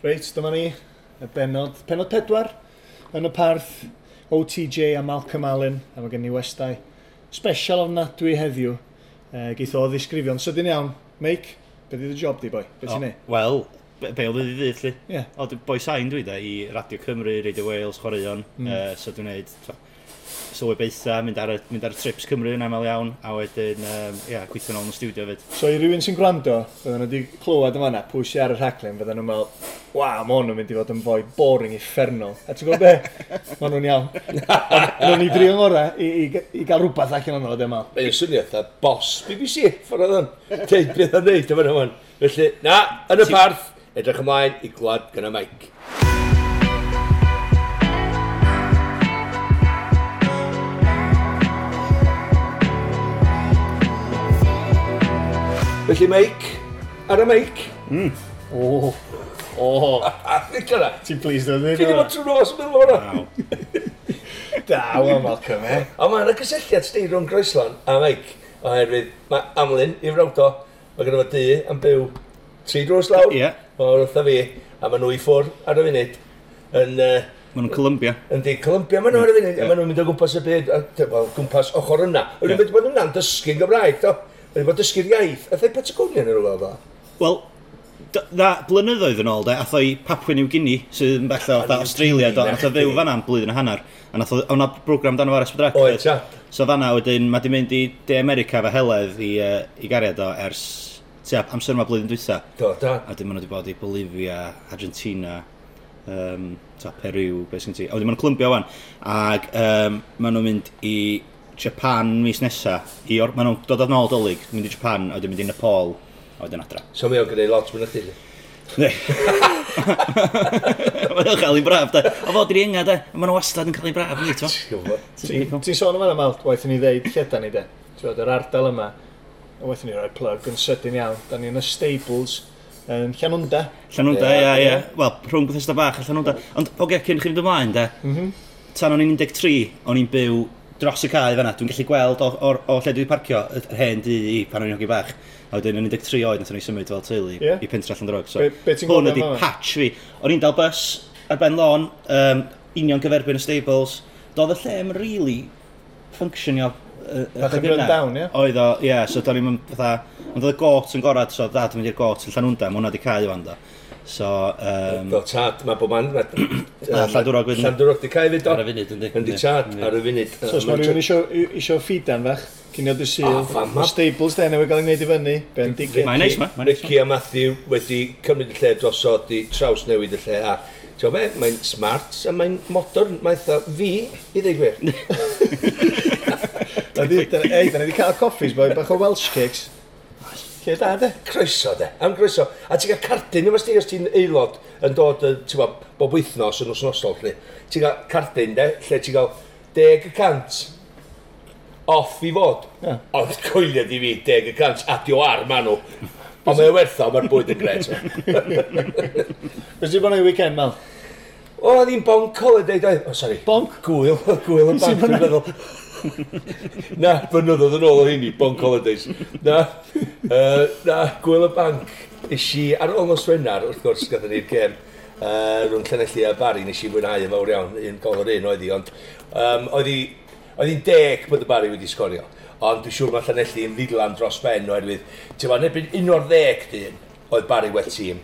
Reit, dyma ni, y benod, penod pedwar, yn y parth OTJ a Malcolm Allen, a mae gen i westau special ofnadwy heddiw, e, geith o ddisgrifio'n sydyn iawn. Meic, beth ddi dy job di boi? Beth ti'n neud? Wel, be, be oedd i ddydd lli? Ie. Yeah. O, boi sain dwi da i Radio Cymru, Radio Wales, Chwaraeon, mm. uh, so dwi'n neud sylwebaetha, mynd ar y, mynd ar y trips Cymru yn aml iawn, a wedyn um, ia, gweithio nôl yn y studio fyd. So i rywun sy'n gwrando, fydden nhw wedi clywed yma na, pwy sy'n ar y rhaglen, fydden nhw'n meddwl, waw, ma yn mynd i fod yn fwy boring, effernol. A ti'n gwybod be? ma nhw'n iawn. Nw'n i drio ngorau i, i, i, gael rhywbeth allan o'n oedd yma. Mae'n syniad a bos BBC, ffordd oedd yn. Teud beth o'n neud, dyma nhw'n. Felly, na, yn y parth, edrych ymlaen i glad gyda Mike. Felly meic, ar y meic. Mm. O, o. Nid yna. Ti'n pleased o'n ddweud? Fi ddim ond trwy nos yn meddwl o'na. Da, wel, Malcolm, eh? e. Ond mae yna gysylltiad sti rhwng groeslan a meic. Oherwydd mae Amlyn i frawdo, mae gennym dy yn byw tri drws lawr. Ie. Yeah. O'r wrtha fi, a maen nhw i ffwr ar y funud yn... Uh, mae nhw'n Columbia. Yn di, Columbia maen nhw ar y funud. Yeah. Maen nhw'n mynd o gwmpas y byd, wel, gwmpas ochr yna. Rwy'n yeah. mynd bod nhw'n dysgu'n Gymraeg, to. Ydy bod dysgu'r iaith, a ddau Patagonia yn rhywbeth dda? Wel, na, blynyddoedd yn ôl, de, atho i Papua New Guinea, sydd yn bella o da Australia, do, o fyw fanna am blwyddyn a hanner, a nath o'na program dan o ar Bedrac. Oed, cha. So fanna wedyn, mae di mynd i De America fe heledd i, uh, i gariad o ers tua amser yma blwyddyn dwytha. Do, da. A dyn maen nhw wedi bod i Bolivia, Argentina, um, ta, Peru, beth sy'n ti. A wedyn maen nhw'n clymbio wan. Ac um, maen nhw'n mynd i Japan mis nesa. I or, maen nhw'n dod o'n ôl dolyg, mynd i Japan, a wedyn mynd i Nepal, a wedyn adra. So mi o'n gwneud lot mwyn ydy? Ne. Mae'n cael ei braf, da. O fod i'r enga, da. Mae'n wastad yn cael ei braf, ni, ti'n Ti'n sôn yma'n amalt, waith ni ddeud lleda ni, da. Ti'n yr ardal yma, a waith ni roi plug yn sydyn iawn. Da ni yn y stables, um, Llanwnda. Llanwnda, ia, ia. Wel, rhwng Bethesda bach a Llanwnda. Ond, o okay, cyn chi'n mynd ymlaen, de. Mm -hmm. Tan o'n i'n 13, o'n i'n byw dros y cae fanna, dwi'n gallu gweld o, o, o lle dwi'n parcio yr hen dŷ i pan o'n i'n hogi bach. A wedyn yn 13 oed nath o'n i symud fel teulu yeah. i pentra allan drog. So, be, be hwn ydi patch fi. O'n i'n dal bus ar ben lôn, um, union gyferbyn y stables. Doedd y lle yn rili really fffunctionio Bach yn run down, ie? Oedd o, ie, so do'n i'n fatha... Ond oedd y got yn gorad, so dad yn mynd i'r got yn Llanwnda, mae hwnna wedi cael i fan da. So, um, Fel tad, mae bob man... Llandwrog wedyn. Llandwrog di cael fyd o. Ar y funud, yndi. Yndi tad, ar y funud. So, ah, os mae rhywun isio ffidan fach, cynio dy syl, mae stables den wedi cael ei wneud i fyny, Ben Diggett. Mae'n neis ma. Ricky a Matthew wedi cymryd y lle drosod i traws newid y lle a Ti'n gwybod mae'n smart a mae'n modern, mae'n eitha fi i ddweud gwir. Ei, da ni wedi cael coffees, boi, bach o Welsh cakes. Lle da, de? Croeso, de. Am croeso. A ti'n cael cardyn, yma sti, os ti'n aelod yn dod, ti'n gwybod, bob wythnos yn wsnosol, lle. Ti'n cael cardyn, de, lle ti'n cael 10% off i fod. Yeah. Ond coeliad i fi 10% adio ar ma nhw. Ond mae'n werth o, mae'r bwyd yn gret. Fes ti'n bod yn weekend, Mel? O, oedd hi'n bonc holiday, dweud. O, sori. Bonc? Gwyl, gwyl yn banc, dwi'n meddwl na, fynyddodd yn ôl o hynny, Bonk Holidays. Na, uh, na, Gwyl y Banc. Is i, ar ôl nos Wenar, wrth gwrs, gathon ni'r gem, uh, rhwng Llanelli a Bari, nes i fwynhau yn fawr iawn, un gol o'r un oedd hi, ond um, oedd hi'n deg bod y Bari wedi sgorio. Ond dwi'n siŵr mae Llanelli yn ddidlan dros ben oherwydd, ti'n fawr, nebyn un o'r ddeg dyn oedd Bari wet tîm,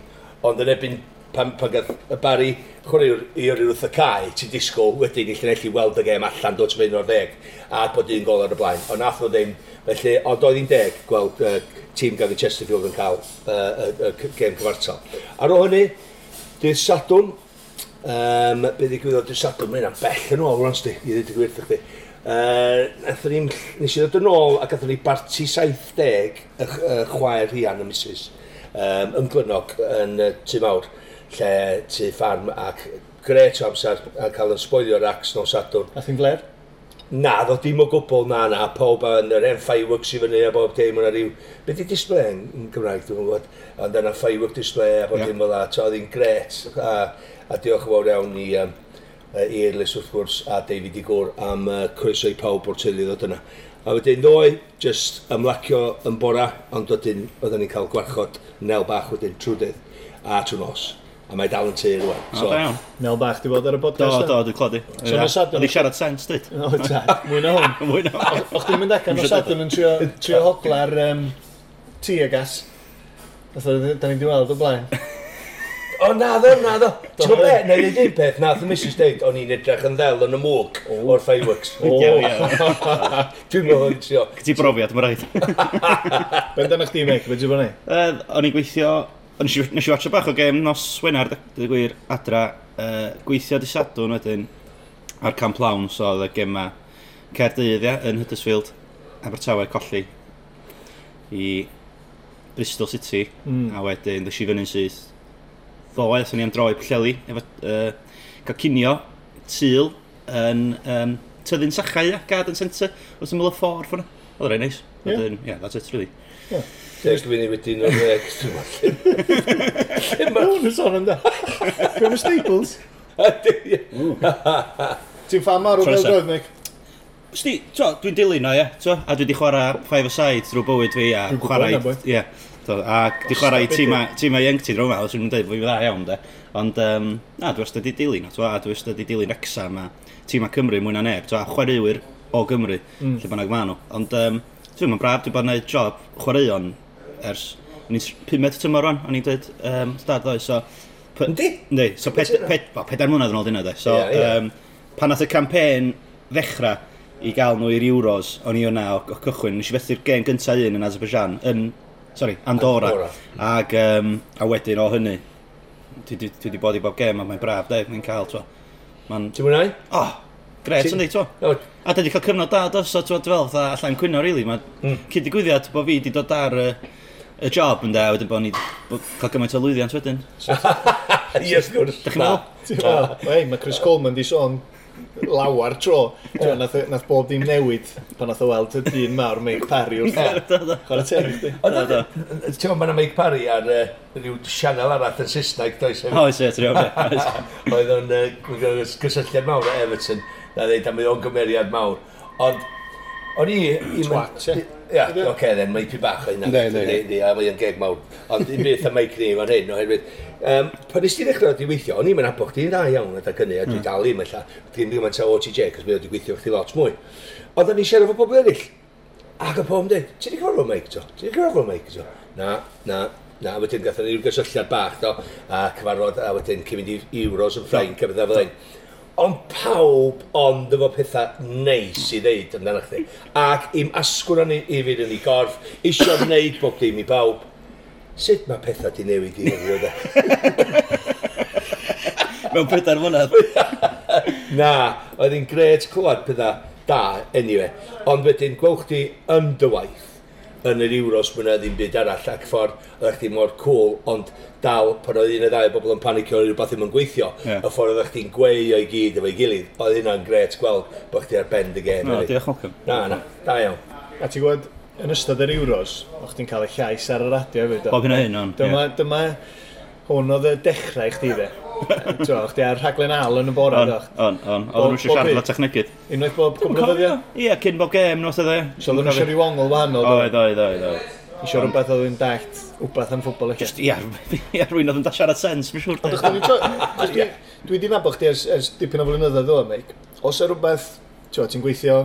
ond yn ebyn pan, pan gath y bari chwaraewr i'r wrth y cae, ti'n disgwyl wedyn i Llanelli weld y gem allan dod mynd o'r ddeg, a bod un gol ar y blaen. Ond nath o ddim, felly, ond oedd un deg gweld uh, tîm gan y Chesterfield yn cael y uh, uh, gem cyfartal. Ar ôl hynny, dydd Sadwn, um, be ddigwyddodd dydd Sadwn, mae'n am bell yn ôl, rons di, i ddweud y gwirth chdi. Uh, ni, nes i ddod yn ôl ac athyn ni barti 70 y, y chwaer rhian y misus um, yn Glynog yn uh, Tymawr lle tu ffarm ac gret o amser a cael yn sboilio'r acs nos Sadwrn. A thyn Blair? Na, ddo dim o gwbl na na, pob yn yr en fireworks i fyny a bob dim yna rhyw... Be di display yn Gymraeg, dwi'n gwybod, ond yna firework display a bob dim o dda, to oedd hi'n gret. A, a diolch yn fawr iawn i, um, i Eirlis wrth gwrs a David i gwr am uh, croeso i pawb o'r teulu ddod yna. A wedyn ddoe, just ymlacio yn bora, ond wedyn oedden ni'n cael gwarchod nel bach wedyn trwy dydd a trwy nos a mae dal yn tu rwan. So, iawn. Mel bach, di bod ar y podcast? Do, do, dwi'n clodi. So, yeah. sadwn... O'n i siarad sens, dyd? O, ta, mwy na hwn. Mwy na hwn. O'ch ti'n mynd allan o sadwn yn trio, trio hogla'r um, tŷ a gas. Oedd da ni'n diweld o blaen. O, na ddo, na ddo. Ti'n gwybod beth, neu ddim peth, nath y Mrs Deud, o'n i'n edrych yn ddel yn y mwg o'r fireworks. O, ie, ie. dwi'n meddwl hwn, tio. Gyti brofiad, mae'n rhaid. Be'n dyna chdi, Mick, beth ti'n bod ni? O'n i'n gweithio Nes i, nes i watcha bach o gem nos Wenar, dwi gwir, adra, uh, gweithio di sadwn wedyn ar Camp Lawn, so oedd y gema Caerdydd, ia, yn Huddersfield, Abertawe, colli i Bristol City, mm. a wedyn ddys i fyny'n syth ddoe, ddyn ni am droi pwllelu, efo uh, cael cinio tîl yn um, tyddyn sachau, ia, garden centre, wrth ymwyl y ffordd ffwrna. Oedd rhaid neis. Nice. Yeah. Then, yeah, that's it, really. Yeah deg funud wedyn wedi nhw'n Lle mae... O'n yn sôn ynda. Gwyn y Staples? Ti'n fan marw fel droedd, Nick? Sti, to, dwi'n dilyn o, ie. To, a dwi wedi chwarae 5 aside drwy bywyd fi, a chwarae... Ie. A di chwarae i tîma Young Team drwy'n meddwl, swn dweud fwy dda iawn, de. Ond, um, na, dwi wastad i dilyn, a dwi wastad i dilyn exam a tîma Cymru mwy na neb, to, a chwaraewyr o Gymru, mm. lle bynnag maen nhw. Ond, um, dwi'n mynd braf, dwi'n bod yn job chwaraeon ers... O'n i'n 5 tymor rwan, o'n i'n dweud um, stad ddoe, so... Yndi? Yndi, so ped, ped, well, pedair mwynhau yn ôl dyna, de. So, yeah, yeah. um, pan nath y campaign ddechrau i gael nhw i'r Euros, o'n i yna o, o cychwyn, nes i fethu'r gen gyntaf un yn Azerbaijan, yn, sorry, Andorra. Andorra. Ag, um, a wedyn o hynny, dwi wedi bod i bob gem, a mae'n braf, de, mae'n cael, twa. Man... Ti'n mwynhau? Oh, gret yn dweud, twa. A da wedi cael cyfnod da, dos, so, twa, dwi'n fel, allan cwyno, rili, really. mae mm. cyd-digwyddiad bod fi wedi dod ar... Uh, y job yn da, wedyn bod ni bo, cael gymaint o lwyddiant wedyn. Ie, wrth gwrs. Dach chi'n meddwl? Ei, mae Chris Coleman di sôn lawar tro. nath, nath bob dim newid pan nath o weld y dyn mawr Meic Parry wrth e. Chwarae teg, di. Ti'n meddwl, mae'n Mike Parry ar rhyw sianel arall yn Saesneg, does? Oes, ie, ti'n meddwl. Oedd o'n gysylltiad mawr o Everton, na ddeud am ei o'n gymeriad mawr. Ond, o'n i... Twat, Ia, yeah, oce, okay, then, pi bach o hynna. Ne, ne, ne. Ni, a mae geg mawr. Ond un beth am meic ni fan hyn, oherwydd... Um, pan nes ti ddechrau wedi weithio, o'n i'n abod chdi'n dda iawn adag hynny, a dwi dal i i'm lla. Dwi'n ddim yn ta OTJ, cos mi wedi gweithio chdi lot mwy. Ond o'n i'n siarad fo bobl eraill. Ac y pob yn dweud, ti wedi cyfarfod Mike, to? Ti wedi cyfarfod Mike, to? Na, na, Na, a wedyn gatho ni'r gysylltiad bach do, a cyfarfod, a wedyn cymryd i Euros yn Ffrainc a bydda fel ond pawb ond efo pethau neis i ddeud amdano chdi. Ac i'm asgwr ni i, i fynd yn ei gorff, isio wneud bob dim i bawb. Sut mae pethau di newid i heddiw yna? E? Mewn pedair mlynedd. Na, oedd hi'n gred clywed pethau da, anyway. Ond wedyn, gwelwch chi yn dy waith yn yr Euros mwyn ddim byd arall ac ffordd oedd chdi mor cool, ond dal pan oedd un o ddau o bobl yn panicio o'r rhywbeth ddim yn gweithio, yeah. y ffordd oedd chdi'n gweio i gyd efo'i gilydd, oedd hynna'n gret gweld bod chdi ar ben dy gen. No, diolch Malcolm. Na, na, da iawn. A ti'n gwybod, yn ystod yr Euros, o'ch ti'n cael y llais ar y radio hefyd. Bob hynna hyn, ond. Dyma, yeah. dyma, hwn oedd y dechrau i chdi dde. o'ch chdi ar rhaglen al yn y bora, On, on, on. Oedd nhw eisiau siarad lot technigydd. Unwaith bob cwbl o ddyddiau? Ie, cyn bob gem, nos oedd e. So oedd nhw eisiau rhyw ongl wahanol. Oedd, oedd, oedd, oedd. Isio rhywbeth oedd yn decht, rhywbeth am ffwbol eich. Just, ia, ia rwy'n oedd yn da siarad sens, mi'n siŵr. Ond dwi wedi nabod chdi ers, ers dipyn o flynyddoedd ddo, Meic. Os e rhywbeth, ti'n gweithio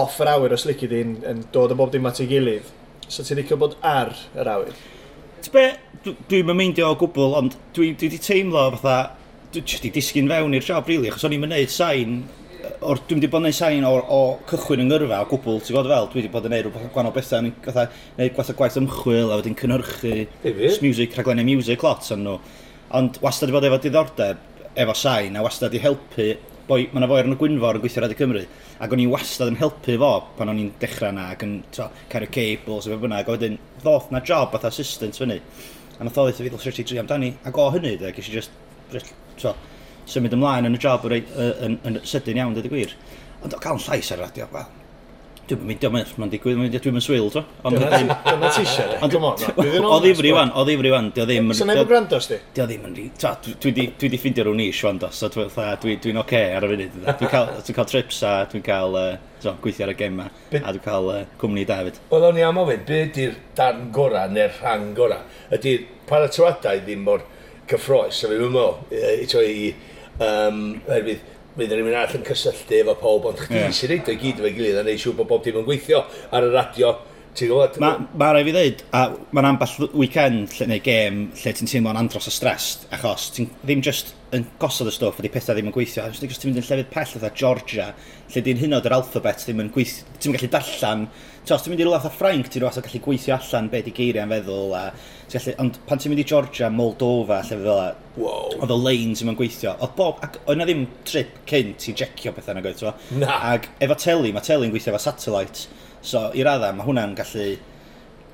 off yr awyr os lici di'n yn dod o bob dim at ei gilydd, so ti'n licio bod ar yr awyr? Ti'n be, dwi'n meindio o gwbl, ond dwi wedi teimlo fatha, dwi wedi disgyn fewn i'r job, rili, really, achos o'n i'n mynd sain o'r, dwi wedi bod yn gwneud sain o, o cychwyn yng Ngyrfa o gwbl, ti'n gwybod fel, dwi wedi bod yn neud rhywbeth gwahanol bethau, yn gwneud gwaith o gwaith ymchwil a wedyn cynhyrchu music, rhaglenni music lot yn nhw. Ond wastad wedi bod efo diddordeb, efo sain, a wastad wedi helpu, boi, mae yna foi ar y Gwynfor yn gweithio Radio Cymru, ac o'n i wastad yn helpu fo pan o'n i'n dechrau na, ac yn cario cables a fe bynnag, a wedyn ddoth na job fath assistant fyny. A nath o ddeitha fi ddol 33 amdani, ac o hynny, de, gysi just, just, so, symud ymlaen yn y job yn, yn, yn sydyn iawn, dydw y gwir. Ond o cael yn llais ar y radio, wel, Dwi'n mynd am mynd ma'n digwydd, dwi'n mynd swyl to. tro. Dyna ti eisiau, come on. O ddifri wan, o ddifri wan. Sa'n neb yn gwrando sti? Dio ddim yn rhi. Dwi di ffindio rhywun nish, wan dos, so dwi'n oce ar y funud. Dwi'n cael trips a dwi'n cael gweithio ar y gema a dwi'n cael cwmni da, David. Wel, o'n i am ofyn, be ydy'r darn gora neu'r rhan gora? Ydy'r paratoadau ddim mor cyffroes, sef fi'n mynd o, i Um, erbydd, fydd rhywun arall yn cysylltu efo pob, ond chdi yeah. sy'n reid o'i gyd efo'i gilydd a neud siŵr bod bob dim yn gweithio ar y radio Ti'n gwybod? Mae ma rai fi ddeud, a mae'n amball weekend lle neu gêm lle ti'n teimlo'n andros o stressed, achos ti'n ddim just yn gosod y stwff, ydy pethau ddim yn gweithio, achos ti'n mynd yn llefydd pell oedd Georgia, lle di'n hynod yr alphabet ddim yn gweithio, ti'n gallu darllan, ti'n os ti'n mynd i rhywbeth o Ffrainc, ti'n rhywbeth o gallu gweithio allan be di geiriau'n feddwl, a gallu, ond pan ti'n mynd i Georgia, Moldova, lle fe fel e, wow. oedd y lanes yma'n gweithio, oedd bob, ac oedd na ddim trip cynt i jecio pethau na gweithio, na. ac efo teli, mae teli'n gweithio efo satellite, So, i radda, mae hwnna'n gallu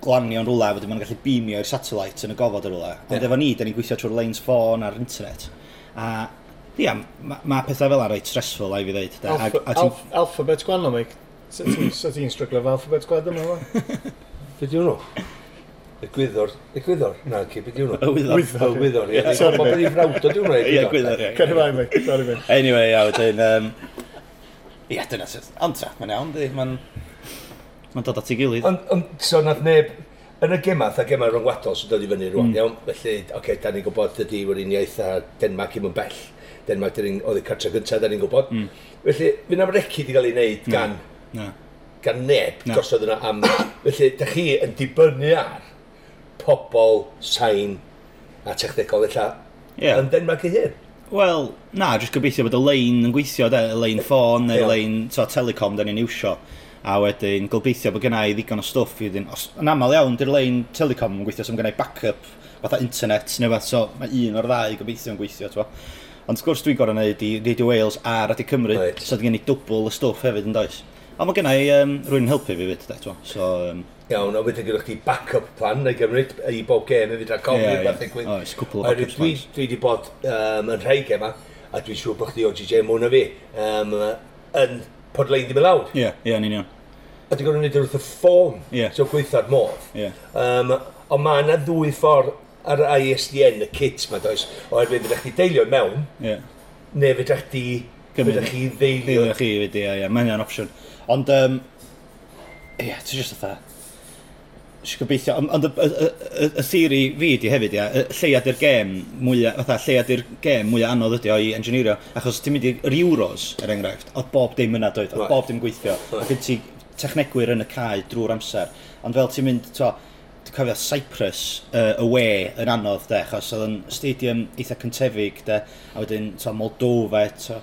glanio'n rwla, wedyn mae'n gallu beamio i'r satellite yn y gofod y rwla. Ond yeah. efo ni, da ni'n gweithio trwy'r lanes ffôn ar internet. A, ia, mae ma pethau fel arwain stressful, a i fi ddeud. Da. Alpha, a, a alf, alphabet gwan Mike. Sa ti'n stryglo fe alphabet gwan yma? Be di'n nhw? Y gwyddor. Y gwyddor? Na, ci, beth yw'n nhw? Y wyddor. Y gwyddor, ie. Sorry, mae beth i'n frawd o diw'n rhaid. Ie, gwyddor, ie. Cyn fai, Mike. Sorry, mate. Anyway, ia, wedyn... Ie, dyna sydd. Ond, ta, mae'n iawn, di. Mae'n Mae'n dod at ei gilydd. Ond on, so nath neb, yn y gemath a gemau rhwngwadol sy'n dod i fyny rwan, mm. iawn? Felly, oce, okay, da ni'n gwybod dydy yw'r uniaeth a Denmark i'n bell. Denmark oedd y cartre gyntaf, da ni'n gwybod. Mm. Felly, fy'n am recu di gael ei wneud gan, na. gan neb na. gosod yna am... felly, da chi yn dibynnu ar pobl sain a technegol illa yeah. yn Denmark ei hyn. Wel, na, jyst gobeithio bod y lein yn gweithio, de, y lein ffôn neu y lein so, telecom da ni'n iwsio a wedyn gobeithio bod gennau ddigon o stwff i ddyn. Os, yn aml iawn, dy'r lein telecom yn gweithio, so mae gennau backup fatha internet neu beth, so mae un o'r ddau gobeithio yn gweithio, ti'n Ond wrth gwrs dwi'n gorau gwneud i Radio Wales a Radio Cymru, right. so dwi'n gen i dwbl y stwff hefyd yn does. Ond mae gennau um, rhywun yn helpu fi fyd, ti'n so, um, Iawn, a wedyn gyda chi backup plan neu gymryd i bob gem yn fydra cofio yeah, yeah. digwydd. Oes, cwpl o backup plans. Dwi, wedi bod um, yn rhai gema, a dwi'n siŵr bod chdi o GJ mwyn na fi, um, yn podlein ddim yn lawd. Ie, yeah, ie, yeah, yn union ydy gorau wneud wrth y ffôn, yeah. so gweithio'r modd. Yeah. Um, ond mae yna ddwy ffordd ar ISDN, y kit mae does, oherwydd fydda chdi deilio mewn, yeah. neu fydda chdi, fydda chi ddeilio. Fydda chi, fyd, ia, ia, Mae'n opsiwn. Ond, um, ia, yeah, ti'n just otha, Si'n gobeithio, ond y, y, y, y theori fi di hefyd, ia, lleiad i'r gêm mwyaf, fatha, lleiad i'r gêm mwyaf anodd ydi o i engineerio, achos ti'n mynd i'r Euros, er enghraifft, oedd bob dim yna doedd, oedd bob dim gweithio, right. ac yn ti technegwyr yn y cae drwy'r amser. Ond fel ti'n mynd, to, ti'n cofio Cyprus uh, away yn anodd, de, achos oedd yn stadium eitha cyntefig, de, a wedyn to, Moldova, to,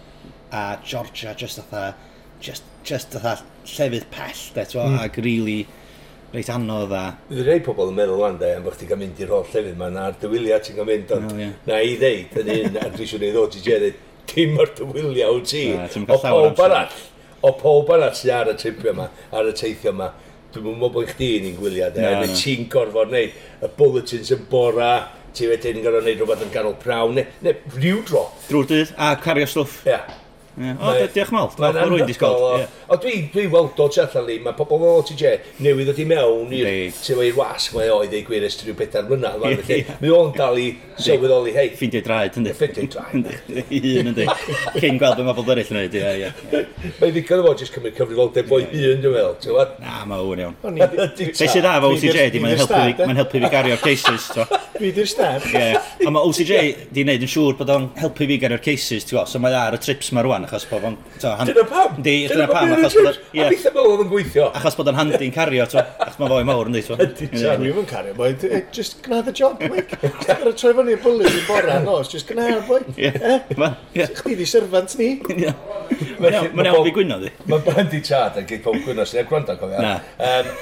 a Georgia, just atha, just, just atha llefydd pell, de, to, mm. ac really reit anodd a... Dwi'n rei pobl yn meddwl wan, de, am bod ti'n cael mynd i'r holl llefydd ma, na'r dywyliau ti'n cael mynd, ond no, yeah. na i ddeud, yn un, a dwi'n siŵr i ddod i Jerry, dim o'r dywyliau wyt ti, o pob arall o pob at sy'n ar y tripio yma, ar y teithio yma, dwi'n mwyn bod chdi yn un gwyliad, e, no, no. ti'n gorfod wneud y bulletins yn bora, ti wedyn gorfod wneud rhywbeth yn ganol prawn, neu, neu rhyw dro. Drwy'r dydd, a cario stwff. Ia. Yeah. O, diolch mal. Mae'n anhygol. O, dwi, dwi weld o allan ni, mae pobl fel OTJ newydd ydi mewn i'r teulu wasg mae oedd ei gwir ystyriw bedair mlynedd. Mae o'n dal i sylweddoli, hei. Ffindio draed, ynddi. Ffindio draed. Un, ynddi. Cyn gweld beth mae pobl eraill yn ei wneud. Mae ddigon o fod jyst cymryd cyfrifoldeb o'i hun, dwi'n meddwl. Na, mae hwn iawn. Be sydd dda fo OCJ di, mae'n helpu fi eh? gario'r cases. Dwi di'r star. Ond mae OCJ di wneud yn siŵr bod o'n helpu fi gario'r cases, ti'n gwybod, so mae ar y trips mae rwan pan, achos bod o'n... Dyna pam! Di, dyna pam, achos bod... o'n... A beth yma oedd yn gweithio? Achos bod o'n handi'n cario, to. Achos mae fo'i mawr yn dweud, to. Ydy, ti'n cario, boi. Just gna the job, Mike. Ar troi fyny bwlyd i bora, no, just gna ar, Ie. Chdi di servant ni. Mae'n iawn fi gwyno, di. Mae Brandy Chad yn gyd pob gwyno sy'n gwrando, cofio.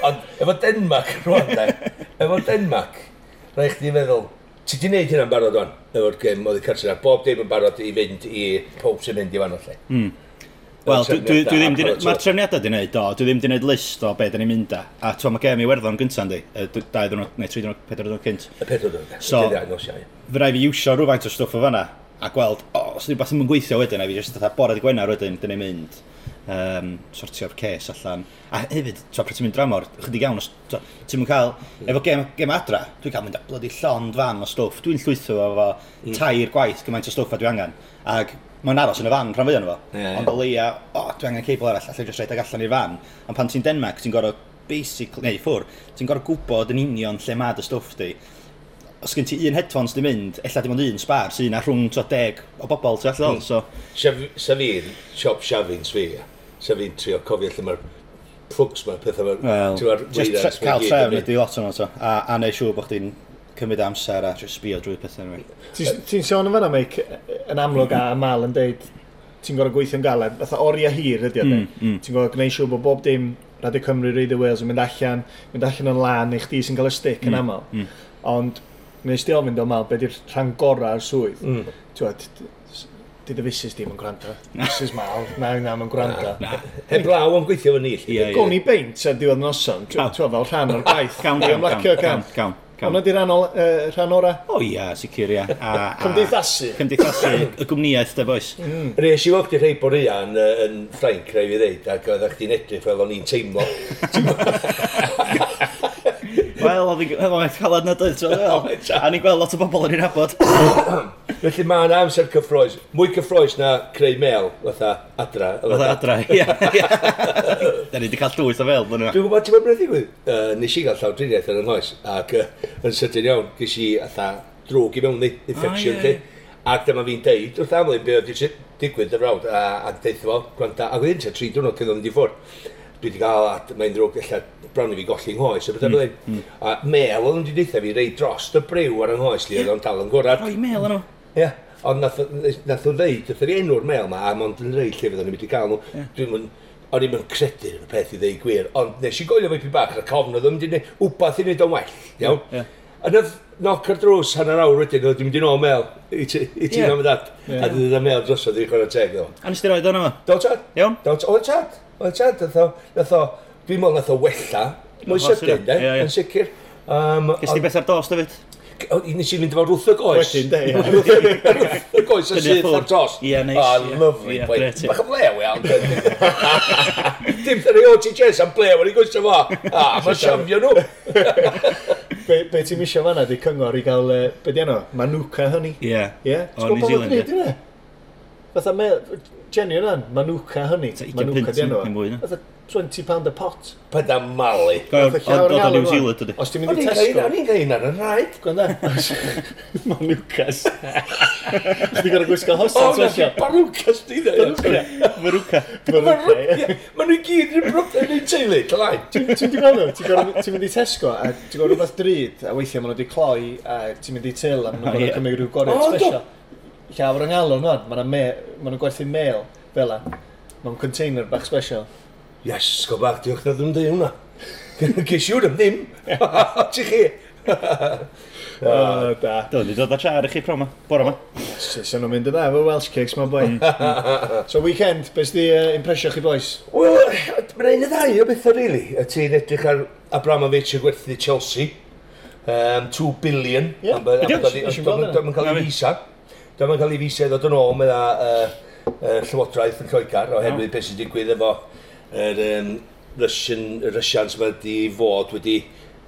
Ond efo Denmark, rwan, efo Denmark, rhaid chdi feddwl, Ti di wneud hynna'n barod o'n, efo'r gym oedd y cartre, bob dim yn barod i fynd i pob sy'n mynd i fan o lle. Mm. Wel, dwi, dwi, dwi ddim, mae'r trefniadau di wneud, do, dwi ddim di wneud list o be da ni'n mynd â. A twa, mae gem i werddon gyntaf, di, y dau ddwrnod, neu tri ddwrnod, pedwar ddwrnod cynt. Y pedwar ddwrnod, so, fyrai fi iwsio rhywfaint o stwff o fanna, a gweld, o, os ydy beth yn gweithio wedyn, a fi jyst fatha bored i gwenar wedyn, dyn ni'n mynd um, sortio'r ces allan. A hefyd, so, pryd ti'n mynd dramor, chydig iawn, so, ti'n mynd cael, efo gem, gem adra, dwi'n cael mynd bloody llond fan o stwff, dwi'n llwytho fo efo mm. tair gwaith gymaint o stwff a dwi angen. Ac mae'n aros yn y fan rhan fwyaf nhw fo. Yeah, Ond o leia, o, dwi angen cebl arall, allai jyst rhaid ag allan i'r fan. Ond pan ti'n Denmark, ti'n gorfod basic, neu ffwr, ti'n gorfod gwybod yn union lle mae dy stwff di. Os gen ti un headphones di mynd, ella dim ond un spars, un a rhwng 10 o bobl, ti'n allan. Mm. So... Sef fi, siop siafins fi, So fi'n trio cofio lle mae'r ffwcs mae'r pethau mae'r... Wel, just cael trefn ydy lot o'n to. A, a neu siŵr bod chdi'n cymryd amser a just sbio drwy pethau anyway. Ti'n sôn yn fanna, Mike, yn amlwg a mal yn deud ti'n gorau gweithio'n galed, fatha oriau hir ydy o'n mm, mm, Ti'n gorau gwneud siŵr bod bob dim Radio Cymru, Radio Wales yn mynd allan, mynd allan yn lan, neu chdi sy'n cael y stick yn mm, aml. Mm. Ond, nes di ofyn do mal, be di'r rhan gorau ar swydd? Mm. Di dy fusus dim yn gwrando. Mrs mal, na yna yn gwrando. Heb law yn gweithio fy nill. Gawn ni beint ar diwedd noson, tro fel rhan o'r gwaith. Cawn, cawn, cawn. cawn. Cawn, Hwna di rhan, o, uh, rhan ora? O ia, sicr ia. A, a, cymdeithasu. Cymdeithasu, y gwmniaeth da boes. Mm. Res i weld i rhai bod yn, yn Ffrainc, rhaid i ddeud, ac oedd chdi'n edrych fel o'n i'n teimlo. Wel, oedd hi'n calad nad oedd, a ni'n gweld lot o bobl yn ei nabod. Felly mae yna amser cyffroes, mwy cyffroes na creu mel, fatha adra. Fatha adra, ia. Da ni wedi cael llwyth o fel, dwi'n Dwi'n gwybod, ti'n mynd i Uh, nes i gael llawdriniaeth yn y noes, ac uh, yn sydyn iawn, ges i atha drwg i mewn ni, infection, ah, yeah. Ac dyma fi'n deud, wrth amlwg, be oedd digwydd y frawd, a, a deithio fo, gwranda, ac oedd un tri diwrnod cyn oedd yn di ffwrdd dwi wedi cael at mae'n drwg efallai bron i fi golli'n nghoes a bydda mm. mm. A mel oedd yn wedi deitha fi rei dros y brew ar yng nghoes li, oedd o'n dal yn gwrdd. Roi mel yno. Ie. Ond nath, nath o ddeud, nath o'r enw'r mel ma, a mond yn rei lle fyddwn ni'n wedi cael nhw. Yeah. Dwi'n o'n i'n credu yn y peth i ddeu gwir, ond nes i goelio fe pi bach a cofn, oedd yn mynd i wneud wbath i wneud o'n well, iawn? Yeah. A nath knock ar drws hanner awr wedyn, oedd i'n mynd i nôl mel i ti yeah. mam a dad. Yeah. A dyn nhw'n mel drosodd i'n chwarae teg. A nes ti roed o'n yma? Do tad. Iawn? Do tad. Oedd tad. Wel, tiad, nath o, nath o, dwi'n meddwl nath o wella, mwy sydyn, de, yn sicr. Um, Gys ti beth ar dos, David? Nes i fynd efo rwth y goes. Wedyn, de, ia. y goes yn syth ar dos. Ie, neis. Oh, lovely. Ie, gret. Bach o blew, iawn. Dim ddyn ni OTJs am blew, yn i gwisio fo. Ah, mae'n siamio nhw. Be, be ti'n misio fanna, di cyngor i gael, uh, be di enno, manuka hynny? Ie. Ie? O, New Zealand. ie. Fatha, Jenny yna, Manuka hynny. Manuka di enw. 20 pound a pot. Peda malu. Oedd o New Zealand ydy. Os ti'n mynd i Tesco. O'n i'n gael un ar y rhaid. Gwanda. Manukas. Ti'n gorau gwisgo hosan swellio. Manukas di dda. Manuka. Manuka. Mae nhw gyd yn brwb yn ei teulu. Dylai. Ti'n di meddwl, ti'n mynd i Tesco a ti'n gorau rhywbeth drud a weithiau maen nhw wedi cloi a ti'n mynd i til a maen nhw'n cymryd rhyw gorau special llawer yng Nghalon nhw'n maen nhw'n gwerthu mail fel la. mewn container bach special. Yes, go bach, diolch na ddim dweud hwnna. Cesiwn am ddim. Ti chi? O, da. Dwi'n ni dod â char i chi pro prom bore yma. Sys nhw'n mynd yna efo Welsh Cakes, mae'n boi. So, weekend, beth di uh, impresio chi boys? Wel, mae'n ein y ddau o bethau, really. Y ti'n edrych ar Abramovich y gwerthu Chelsea. Um, 2 billion. Ie, yeah. dwi'n cael ei visa. Dyma'n cael ei fisa i ddod yn ôl, mae'n uh, uh, llywodraeth yn Lloegar, oherwydd no. beth sy'n digwydd efo yr um, Russian, Russians mae wedi fod wedi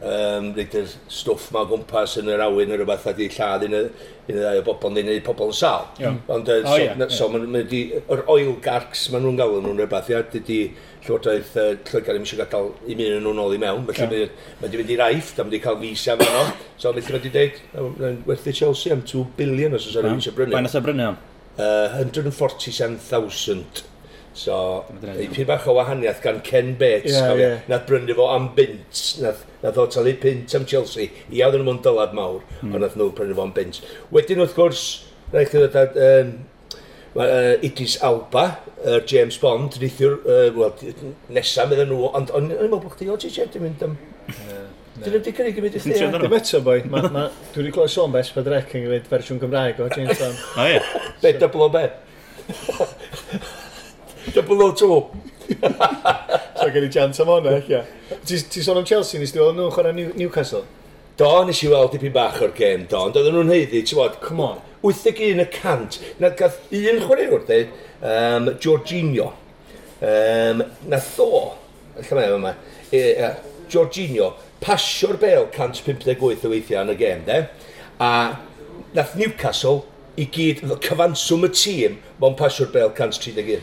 um, reid yr stwff ma gwmpas yn yr awyr neu rhywbeth a di lladd un y ddau o bobl neu neud pobl yn sal. Yeah. Ond uh, oh, so, yeah, so yeah. ma' di, yr oil garcs maen nhw'n galw nhw'n rhywbeth, ia, dydi Llywodraeth uh, Lloegr ddim eisiau gadael i mi yn nhw'n ôl i mewn, felly yeah. mae di fynd i raif, da di cael visa fan o, so felly mae wedi dweud, werthu Chelsea am 2 billion os oes ar eisiau brynu. Fain brynu am? Uh, 147,000 So, ei pyn bach o wahaniaeth gan Ken Bates, yeah, cofio. Yeah. Nath brynu fo am bint, nath, nath o talu pint am Chelsea. I awdd nhw'n dylad mawr, mm. ond nath nhw brynu fo am bint. Wedyn, wrth gwrs, rhaid chi ddod at um, uh, Idris Alba, uh, James Bond, neithiwr, uh, wel, nesaf meddyn nhw, ond o'n i'n meddwl bod chdi o ti siarad di mynd am... Dyn nhw wedi cynnig i mi ddysgu. Dim eto boi, dwi wedi clywed sôn beth bod rec yn gwneud fersiwn Gymraeg o James Bond. O ie. Be, double o be? Double o to. so gen i chant am hwnna, eich Ti sôn am Chelsea, nes di oedd nhw'n chwarae New, Newcastle? Do, nes i weld dipyn bach o'r gêm, do, ond oedden nhw'n heiddi, ti'n bod, come on, 81 y cant. Na gath un chwaraewr dweud, um, Jorginho, um, na ddo, allan mae yma, e, e, Jorginho, pasio'r bel 158 o weithiau yn y gêm, de? A nath Newcastle i gyd, cyfanswm y tîm, mo'n pasio'r bel 131.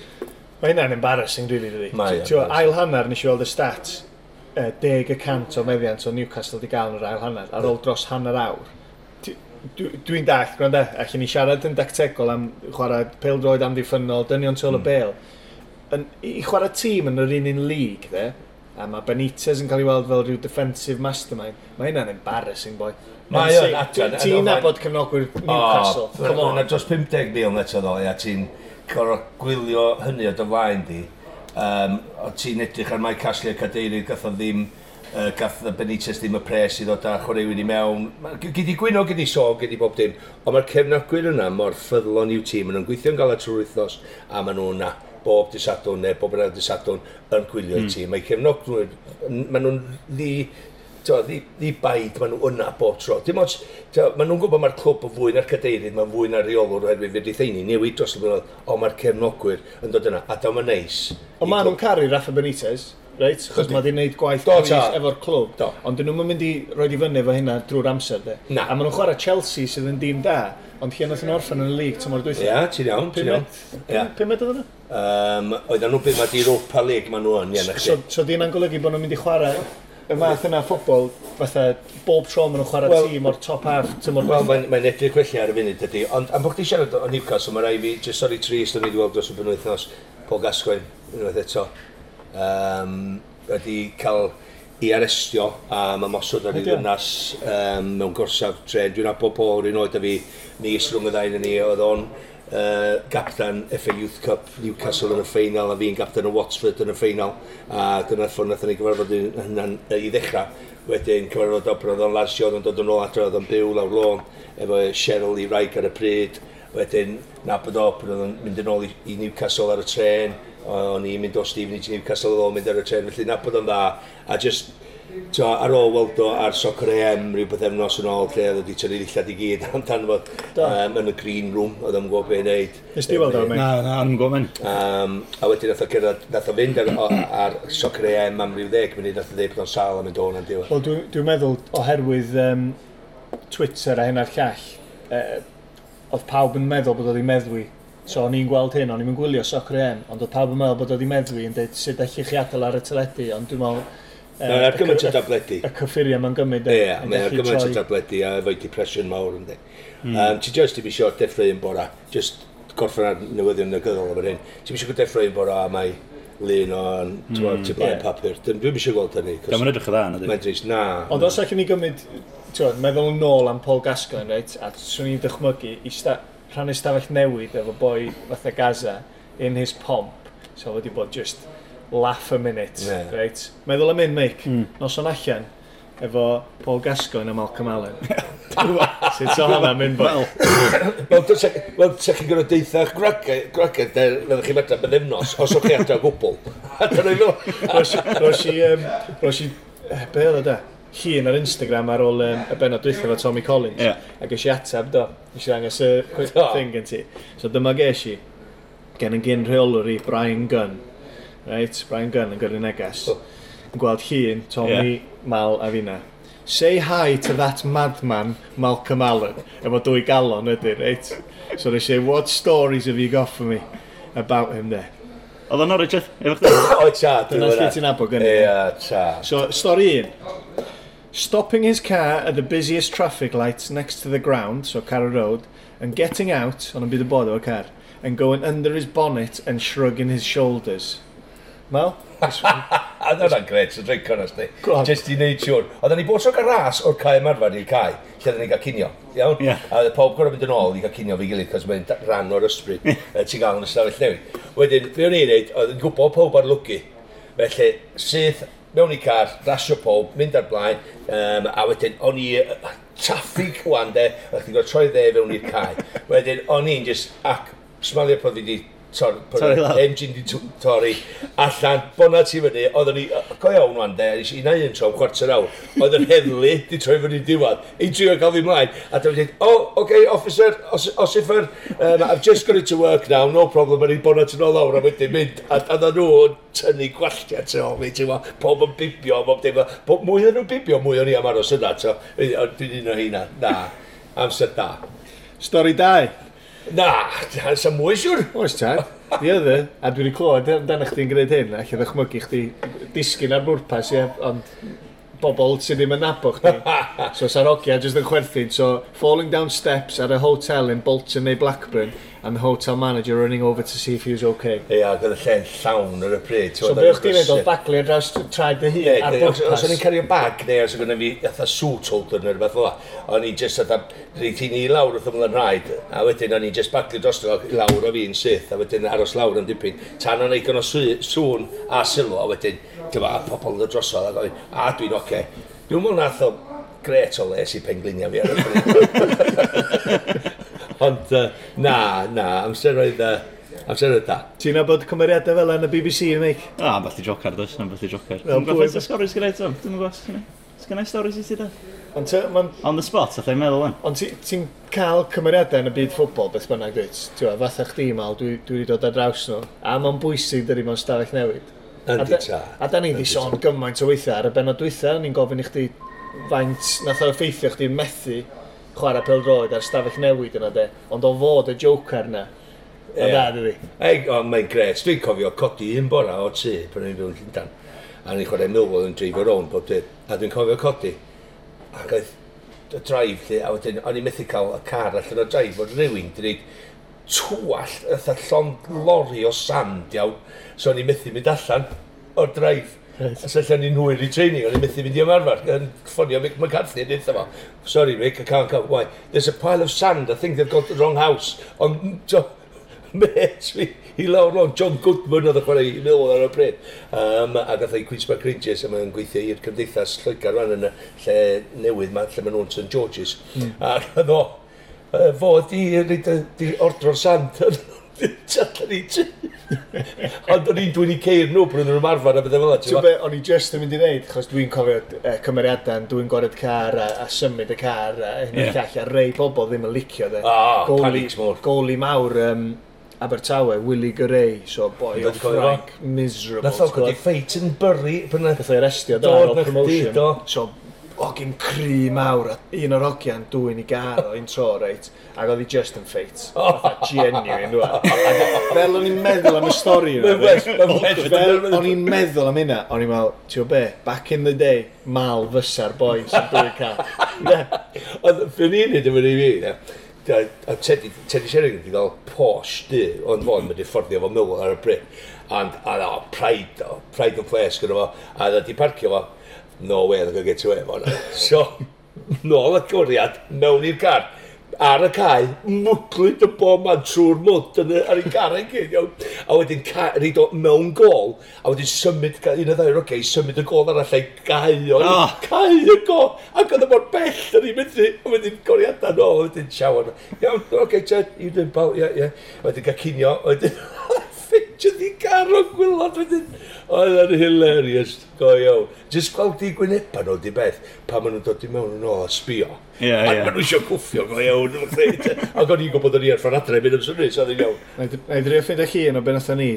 Mae hynna'n embarrassing, really, really. Mae ti'n hynna'n Ail hanner, nes i weld y stats, uh, 10 y cant o meddiant o Newcastle wedi gael yn yr ail hanner, ar ôl dros hanner awr. Dwi'n dwi dall, gwranda, ac ni siarad yn dactegol am chwarae peldroed am ddiffynol, dynion tol y bel. Yn, I chwarae tîm yn yr un un lig, de, a mae Benitez yn cael ei weld fel rhyw defensive mastermind, mae hynna'n embarrassing, boy. Mae o'n adran. Ti'n nabod cefnogwyr Newcastle. Oh, Come on, dros 50 mil netodd o, ia, ti'n licor o gwylio hynny o dy flaen di, um, o ti'n edrych ar mae casgliad cadeirydd gath o ddim uh, gath y Benitez ddim y pres i ddod â chwaraewyr i mewn. Gyd i gwyno, gyd i so, gyd i bob dim. Ond mae'r cefnogwyr yna mor ffyddlon i'w tîm. maen nhw'n gweithio'n gael at yr wythnos a maen nhw'n na bob disadwn neu bob yna disadwn yn gwylio mm. tîm. Mae cefnogwyr, maen nhw'n ddi ddi baid maen nhw yna bob tro. Dim ots, maen nhw'n gwybod mae'r clwb yn fwy na'r cadeirydd, mae'n fwy na'r reolwr oherwydd fe ddeith eini newid dros y blynedd, o mae'r cefnogwyr yn dod yna, a dyma mae'n neis. Ond maen nhw'n caru Rafa Benitez, reit? Chos mae di gwneud gwaith do, efo'r clwb. Do. Ond dyn nhw'n mynd i roi i fyny efo hynna drwy'r amser, de. Na. A maen nhw'n chwarae Chelsea sydd yn dîm da, ond lle nath yn orffen yn y lig tymor dwythio. Ia, ti'n iawn, ti'n iawn. Pumed oedd yna? Um, oedden nhw byd mae di Europa League maen nhw yn, ie, na chi. So, so di'n golygu bod nhw'n mynd i chwarae y math yna ffobol, fatha bob tro maen nhw'n chwarae well, tîm o'r top half, tîm o'r beth. Mae'n mae edrych felly ar y funud ydy, ond am bod ti siarad o Newcastle, mae rai fi, just sorry trist o'n i wedi weld dros y benwythnos, Paul Gascoigne, unwaith eto, um, wedi cael i arestio a mae mosod ar ei ddynas um, mewn gorsaf tren. Dwi'n abo Paul un oed a fi, ni rhwng y ddain ni, oedd o'n uh, gapdan FA Youth Cup Newcastle yn y ffeinal a fi'n gapdan y Watford yn y ffeinal. A dyna ffordd nath ni gyfarfod hynna'n i ddechrau. Wedyn cyfarfod o oedd o'n Lars Sion yn dod yn ôl adre oedd o'n byw lawr lôn efo Cheryl i Raig ar y pryd. Wedyn nabod o pan oedd o'n mynd yn ôl i, i Newcastle ar y tren o'n i'n mynd o Stephen i Newcastle oedd o'n mynd ar y tren felly nabod o'n dda. A just So, ar ôl weld o ar Soccer AM rhyw beth efnos yn ôl lle oedd wedi tynnu ddillad i gyd amdano fod um, yn y green room oedd yn gwybod beth i wneud. Ys di weld o mewn? Na, na, yn gwybod um, A wedyn nath o cyrraedd, nath o fynd ar, ar Soccer AM am rhyw ddeg munud nath o ddeud bod o'n sal am y dôn yn diwedd. Wel, dwi'n dwi meddwl oherwydd um, Twitter a hyn ar llall, uh, oedd pawb yn meddwl bod oedd hi'n meddwi So o'n i'n gweld hyn, o'n i'n gwylio soccer AM, ond oedd pawb yn meddwl bod oedd i meddwi yn dweud sut allwch chi adael ar y teledu, ond dwi'n meddwl Mae'n argymaint o dabledi. Y cyffuriau mae'n gymryd. Ie, mae'n argymaint o dabledi a efo'i depression mawr ynddi. Mm. Um, ti just i fi siort deffrau yn bora, just gorffen ar newyddion negyddol o'r hyn. Ti'n eisiau deffrau yn bora a mae lun o'n mm, tu blaen yeah. papur. Dwi'n eisiau gweld hynny. Da, mae'n edrych o dda, na di. Mae'n dris, na. Ond os allwn ni gymryd, ti'n meddwl yn ôl am Paul Gascoigne, reit, a swn i'n dychmygu, i sta, rhan ystafell newid efo boi fatha Gaza in his pomp. So wedi bod just laugh a minute. Yeah. Right? Meddwl am un meic, mm. nos o'n allan, efo Paul Gascoigne a Malcolm Allen. Sut o hwnna mynd bod? Wel, wel, se chi'n gwneud deitha gwragedd, fyddwch chi'n meddwl bydd os o'ch chi adra gwbl. Roes i, roes i, eh, be oedd o da? Hun ar Instagram ar ôl um, y benod dwythio fo Tommy Collins. Yeah. A ges i ateb do, nes i ddangos y thing gen ti. So dyma ges i, gen yn gyn rheolwr i Brian Gunn right? Brian Gunn yn gyrru neges. Yn gweld hun, Tommy, yeah. Mal a fina. Say hi to that madman, Malcolm Allen. Efo dwy galon ydy, right? So they say, what stories have you got for me about him there? Oedd o'n Norwich efo chdi? O, cha, dwi'n Dyna lle ti'n abod gynnu. Ie. So, stori un. Stopping his car at the busiest traffic lights next to the ground, so Carrow Road, and getting out, on a byd y bod o'r car, and going under his bonnet and shrugging his shoulders. Mel? A dyna gret, sy'n dreico nes di. Just i wneud siwr. Oedden ni bod gael ras o'r cae ymarfer i'r cae, lle oedden ni'n cael cinio. Iawn? Yeah. A oedd pob gorau mynd yn ôl i cael cinio fi gilydd, cos mae'n rhan o'r ysbryd e, ti'n gael yn ystafell newid. Wedyn, fe o'n i'n neud, oedd yn gwybod pob ar lwgu. Felly, syth mewn i car, rasio pob, mynd ar blaen, um, a wedyn o'n i traffig hwan de, a chdi'n gwybod troi dde fewn i'r cae. Wedyn o'n i'n just ac smalio pan fi wedi Tor, torri lawr. Engine di torri. Allan, bona ti fyny, oedden ni, go iawn wan de, nes i na un tro, chwarter awr, oedd yn heddlu, di troi fyny diwad, i trio cael fi mlaen. A dyma dweud, oh, okay, officer, os, Ossifer, um, I've just got it to work now, no problem, yn ei bona ti'n ôl awr, a wedyn mynd, a dda nhw'n tynnu gwalltia tu ôl fi, ti'n gwybod, pob yn bibio, pob dim, pob mwy o'n nhw'n bibio, mwy o'n i am aros yna, ti'n dwi'n un o hynna, na, amser da. Stori 2. Na, sa mwy siwr. Oes tad, oedd e. a dwi wedi clywed amdano chdi'n gwneud hyn, ac yn ychmygu chdi disgyn ar bwrpas, ie, ond bobl sydd ddim yn nabo chdi. so sa'r ogia jyst yn chwerthin, so falling down steps ar a hotel in Bolton neu Blackburn, and the hotel manager running over to see if he was okay. Ie, yeah, ac oedd y lle'n llawn ar y pryd. So beth chdi'n meddwl, baglu ar draws traed dy hun ar bwrpas? Os o'n i'n cario bag, neu os o'n i fatha suit holder neu rhywbeth fel o'n i just fatha reith i ni lawr wrth ymlaen rhaid, a wedyn o'n i just baglu dros lawr o fi'n syth, a wedyn aros lawr yn dipyn. Tan o'n i gynno sŵn a sylw, a wedyn, dyma, pobl yn y drosodd, a dwi'n oce. Okay. Dwi'n mwyn nath o gret o les i penglinia fi ar y pryd. Ond uh, na, na, amseroedd uh, Amser oedd da. Ti'n abod cymeriadau fel yn y BBC, Mick? Ah, beth i jocar, does, na beth i jocar. Dwi'n gwybod beth sgorau sgynnu eto, dwi'n gwybod. Sgynnu stori sy'n ti da? On, man... On the spot, allai meddwl yn. Ond ti'n ti cael cymeriadau yn y byd ffwbol, beth bynnag dweud. Ti'n gwybod, fatha chdi mal, dwi, dwi wedi dod ar draws nhw. A mae'n bwysig dydy mewn stafell newid. Yndi ta. A da ni wedi sôn gymaint o weithiau ar y benod dwythau, ni'n gofyn i chdi faint nath o effeithio chdi methu chwarae pel-droed ar stafell newid yna de, ond o fod y joker yna, O yeah. da, dwi. Ei, o, mae'n gres. Dwi'n cofio codi un bora o tŷ pan o'n i'n byw yn Llundan. A ni'n chwarae Millwall yn dreifio rown bob dyn. A dwi'n cofio codi. Ac oedd y draif lle, a wedyn, o'n i'n methu cael y car allan o draif fod rhywun wedi gwneud twall ytha llon lori o sand iawn. So o'n i'n methu mynd allan o'r draif. Right. Os allan ni'n hwyr i training, o'n i'n methu fynd i ymarfer, yn ffonio Mick McCarthy yn eitha fo. Sorry Mick, I can't come. Why? There's a pile of sand, I think they've got the wrong house. Ond, jo, met fi i lawr lawr. John Goodman oedd y chwarae i Millwall ar y bryd. Um, a gath ei Queen's Park Rangers a mae'n gweithio i'r cymdeithas Lloegar rhan yn y lle newydd ma, lle maen nhw'n St George's. Mm. A ddo, fo di, di, di ordro'r sand. Chadlan i ti. Ond o'n i'n dwi'n i ceir nhw bryd yn ymarfer a bethau fel yna. Be, o'n i just yn mynd i ddeud, chos dwi'n cofio e, uh, cymeriadau, dwi'n gored car a, a symud y car a hyn yeah. llall, a rei pobl ddim yn licio de. Ah, oh, panics mor. Goli mawr, um, Abertawe, Willy Gray, so boi o Frank, miserable. Nath o'n gwrdd i ffeit yn byrru. Nath o'i arestio, da, o promotion. So ogyn cry mawr a un o'r ogian dwy'n i gar o un tro, reit? Ac oedd hi just yn ffeit. Fatha genuine, dwi'n e? Fel o'n i'n meddwl am y stori yna. Fel o'n i'n meddwl am hynna, o'n i'n meddwl, ti'n be, back in the day, mal fysa'r boi sy'n dwi'n cael. Ond fy ni'n hyd yn i fi, a Teddy, Teddy Sheringham wedi cael posh di, ond fo'n mynd i fforddio fo Miller ar y bryd. And, a no, pride, pride in place gyda fo, a dda di parcio fo, no way they're going to get away with. So, nôl y gwriad, mewn i'r car, ar y cae, mwglwyd y bob man trwy'r mwt yn ar ei garau gyd, iawn. A wedyn rhaid o mewn gol, a wedyn symud, un o ddair, oce, okay, symud y gol arall ei gau o, oh. cau y gol, ac oedd y mor bell yn ei mynd, a wedyn goriadau nôl, a wedyn siawr. Iawn, oce, okay, Jed, you doing pal, ie, ie. Yeah. Wedyn gacinio, wedyn... ffitio di garo gwylod wedyn. Oedd yn hilarious, go iawn. Just gweld di gwyneban nhw di beth, pa maen nhw'n dod i mewn yn ôl a sbio. Ie, ie. Ac maen nhw eisiau gwffio go iawn. Ac o'n i'n gwybod o'n i ar ffordd adre, mynd am swnus, oedd yn iawn. Na i drio ffeindio chi yn o benatha ni,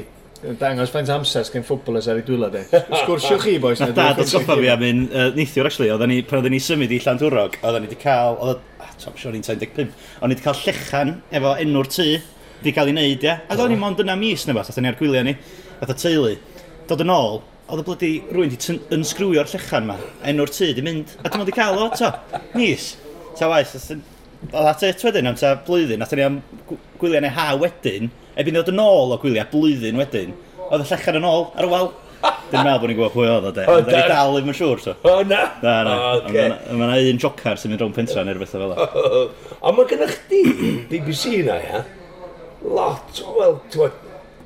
dangos faint amser gen ffwbwlers ar ei dwylo e. Sgwrsio chi, boys. Na dad, o'n goffa fi am un uh, neithiwr, actually, oedden ni, pan oedden ni symud i Llandwrog, oedden ni wedi cael, oedden, ah, top, sure, 1915, o'n i wedi cael llechan efo enw'r tŷ, di cael ei wneud, ia. A do'n i mond yna mis neu fath, ni ar gwyliau ni, fath o teulu. Dod yn ôl, oedd y blydi rwy'n di ynsgrwio'r llechan ma, enw'r tŷ di mynd, a dim ond i cael o, to, mis. Ta waith, oedd at et wedyn am ta blwyddyn, nath ni am gwyliau neu ha wedyn, ebyn ddod yn ôl o gwyliau blwyddyn wedyn, oedd y llechan yn ôl ar y wal. Dwi'n meddwl bod ni'n gwybod pwy oedd o, de. O, Ond ni dal ddim yn siŵr, so. O, na? Na, na. Mae yna un jocar sy'n mynd rhwng pentra neu rhywbeth fel o. Ond mae gennych chdi BBC na, ia? lot, wel, ti'n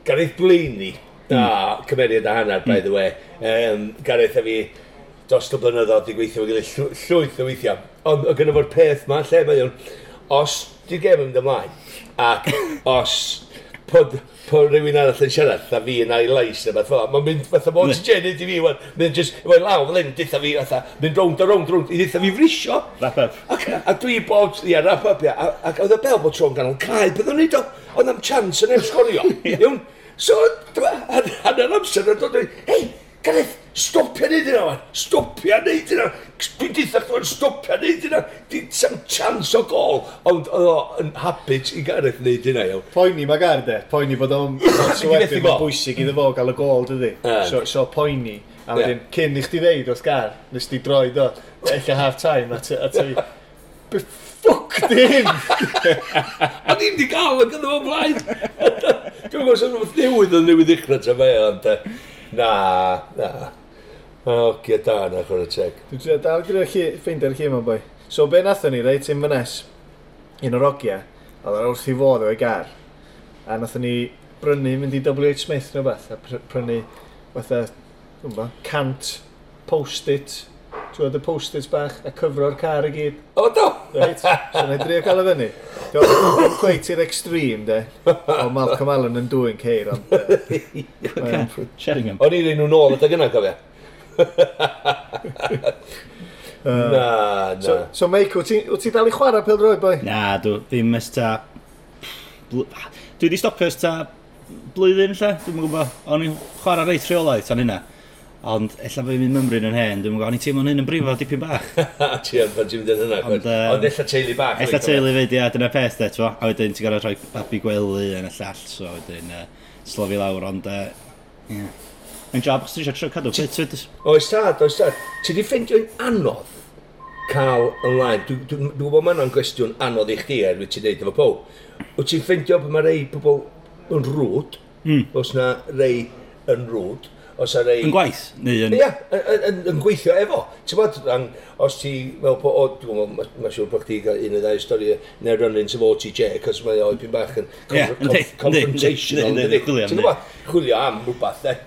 Gareth Blaney, da, mm. cymeriad a hanner, by hmm. the way. Um, Gareth a fi, dos y blynyddoedd di gweithio, wedi llwyth llw o weithio. Ond o gynnu fo'r peth ma, lle mae o'n, os di'r gem yn ymlaen, ac os pod, po rhywun arall yn siarad, a fi yn ei lais, a beth fel. Mae'n mynd, fatha, mae'n genuid i fi, wan. mynd just, mae'n law, fel hyn, ditha fi, fatha, mynd rownd a rownd, rownd, i ditha fi frisio. Wrap up. Ac, a dwi bod, ia, wrap up, ia. Ac oedd y bel bod tro'n ganol cael, beth o'n i do, oedd am chance yn eich sgorio. Iawn? So, hanner amser, hei, Gareth, stopia neud yna, wan. Stopia neud yna. Dwi'n deitha chdi, stopia neud yna. Di sam chance o gol, ond oedd o'n habit i Gareth neud yna, iawn. Poeni mae Gareth, de. Poeni bod o'n swedyn yn bwysig iddo fo gael y gol, dydy. So, so poeni. A wedyn, cyn i chdi ddeud os gar, nes di droi do, eich a half time, a ti... a ti, be Fuck dim! A ddim di gael yn gyda fo blaen! Dwi'n gwybod sy'n rhywbeth newydd yn newydd ddechrau ta fe, ond... E. Na, na. O, oh, da na, chwer y teg. Dwi'n trio dal gyda'r chi, ffeindio'r chi yma, boi. So, be nathon ni, reit, Tim Fynes, un o'r ogia, oedd ar wrth i fod o'i gar. A nathon ni brynu, mynd i WH Smith neu beth, a prynu, fatha, dwi'n cant post-it Twyd y posters bach a cyfro'r car i gyd. O, do! Reit, so na i drio cael y fyny. Dwi'n cweit i'r extreme, de. O, Malcolm Allen yn dwy'n ceir, ond... yy, mae'n Sheringham. O'n i'n un nhw'n ôl ydy gyna, cofio. Na, na. So, so Meic, wyt ti- wyt ti dal i chwarae pel droi, boi? Na, dw, ddim ysta... Bl- Dwi wedi stopio ys ta blwyddyn lle, dwi'n gwybod. O'n i'n chwarae reit rheolaeth tan hynna. Ond ella fe mynd mymryn yn hen, dwi'n gwybod, o'n i teimlo'n hyn yn brifo dipyn bach. Ti yn, pan ti'n mynd yn hynna, ond, um, ond ella teulu bach. Ella teulu fyd, ia, dyna peth, de, ti'n A wedyn ti'n gorau rhoi babi gwely yn y llall, so wedyn uh, slofi lawr, ond, uh, yeah. Yn job, os ti'n eisiau cadw ffit? Oes tad, oes tad. Ti di ffeindio'n anodd cael ymlaen. Dwi'n dwi, dwi, dwi bod mae'n gwestiwn anodd i chdi er wyt ti'n deud efo pob. Wyt ti'n ffeindio pan mae rei pobl yn rwd, mm. os na rei yn rwd, os ar ei... Yn gwaith? Neu yn... Ia, yn, yn, yn gweithio efo. Ti'n bod, os ti, fel po, o, dwi'n meddwl, mae'n siŵr bod chdi gael un o ddau stori neu run-ins efo OTJ, cos mae o ipyn bach yn confrontational. Ti'n gwybod, chwilio am rhywbeth, e. Eh?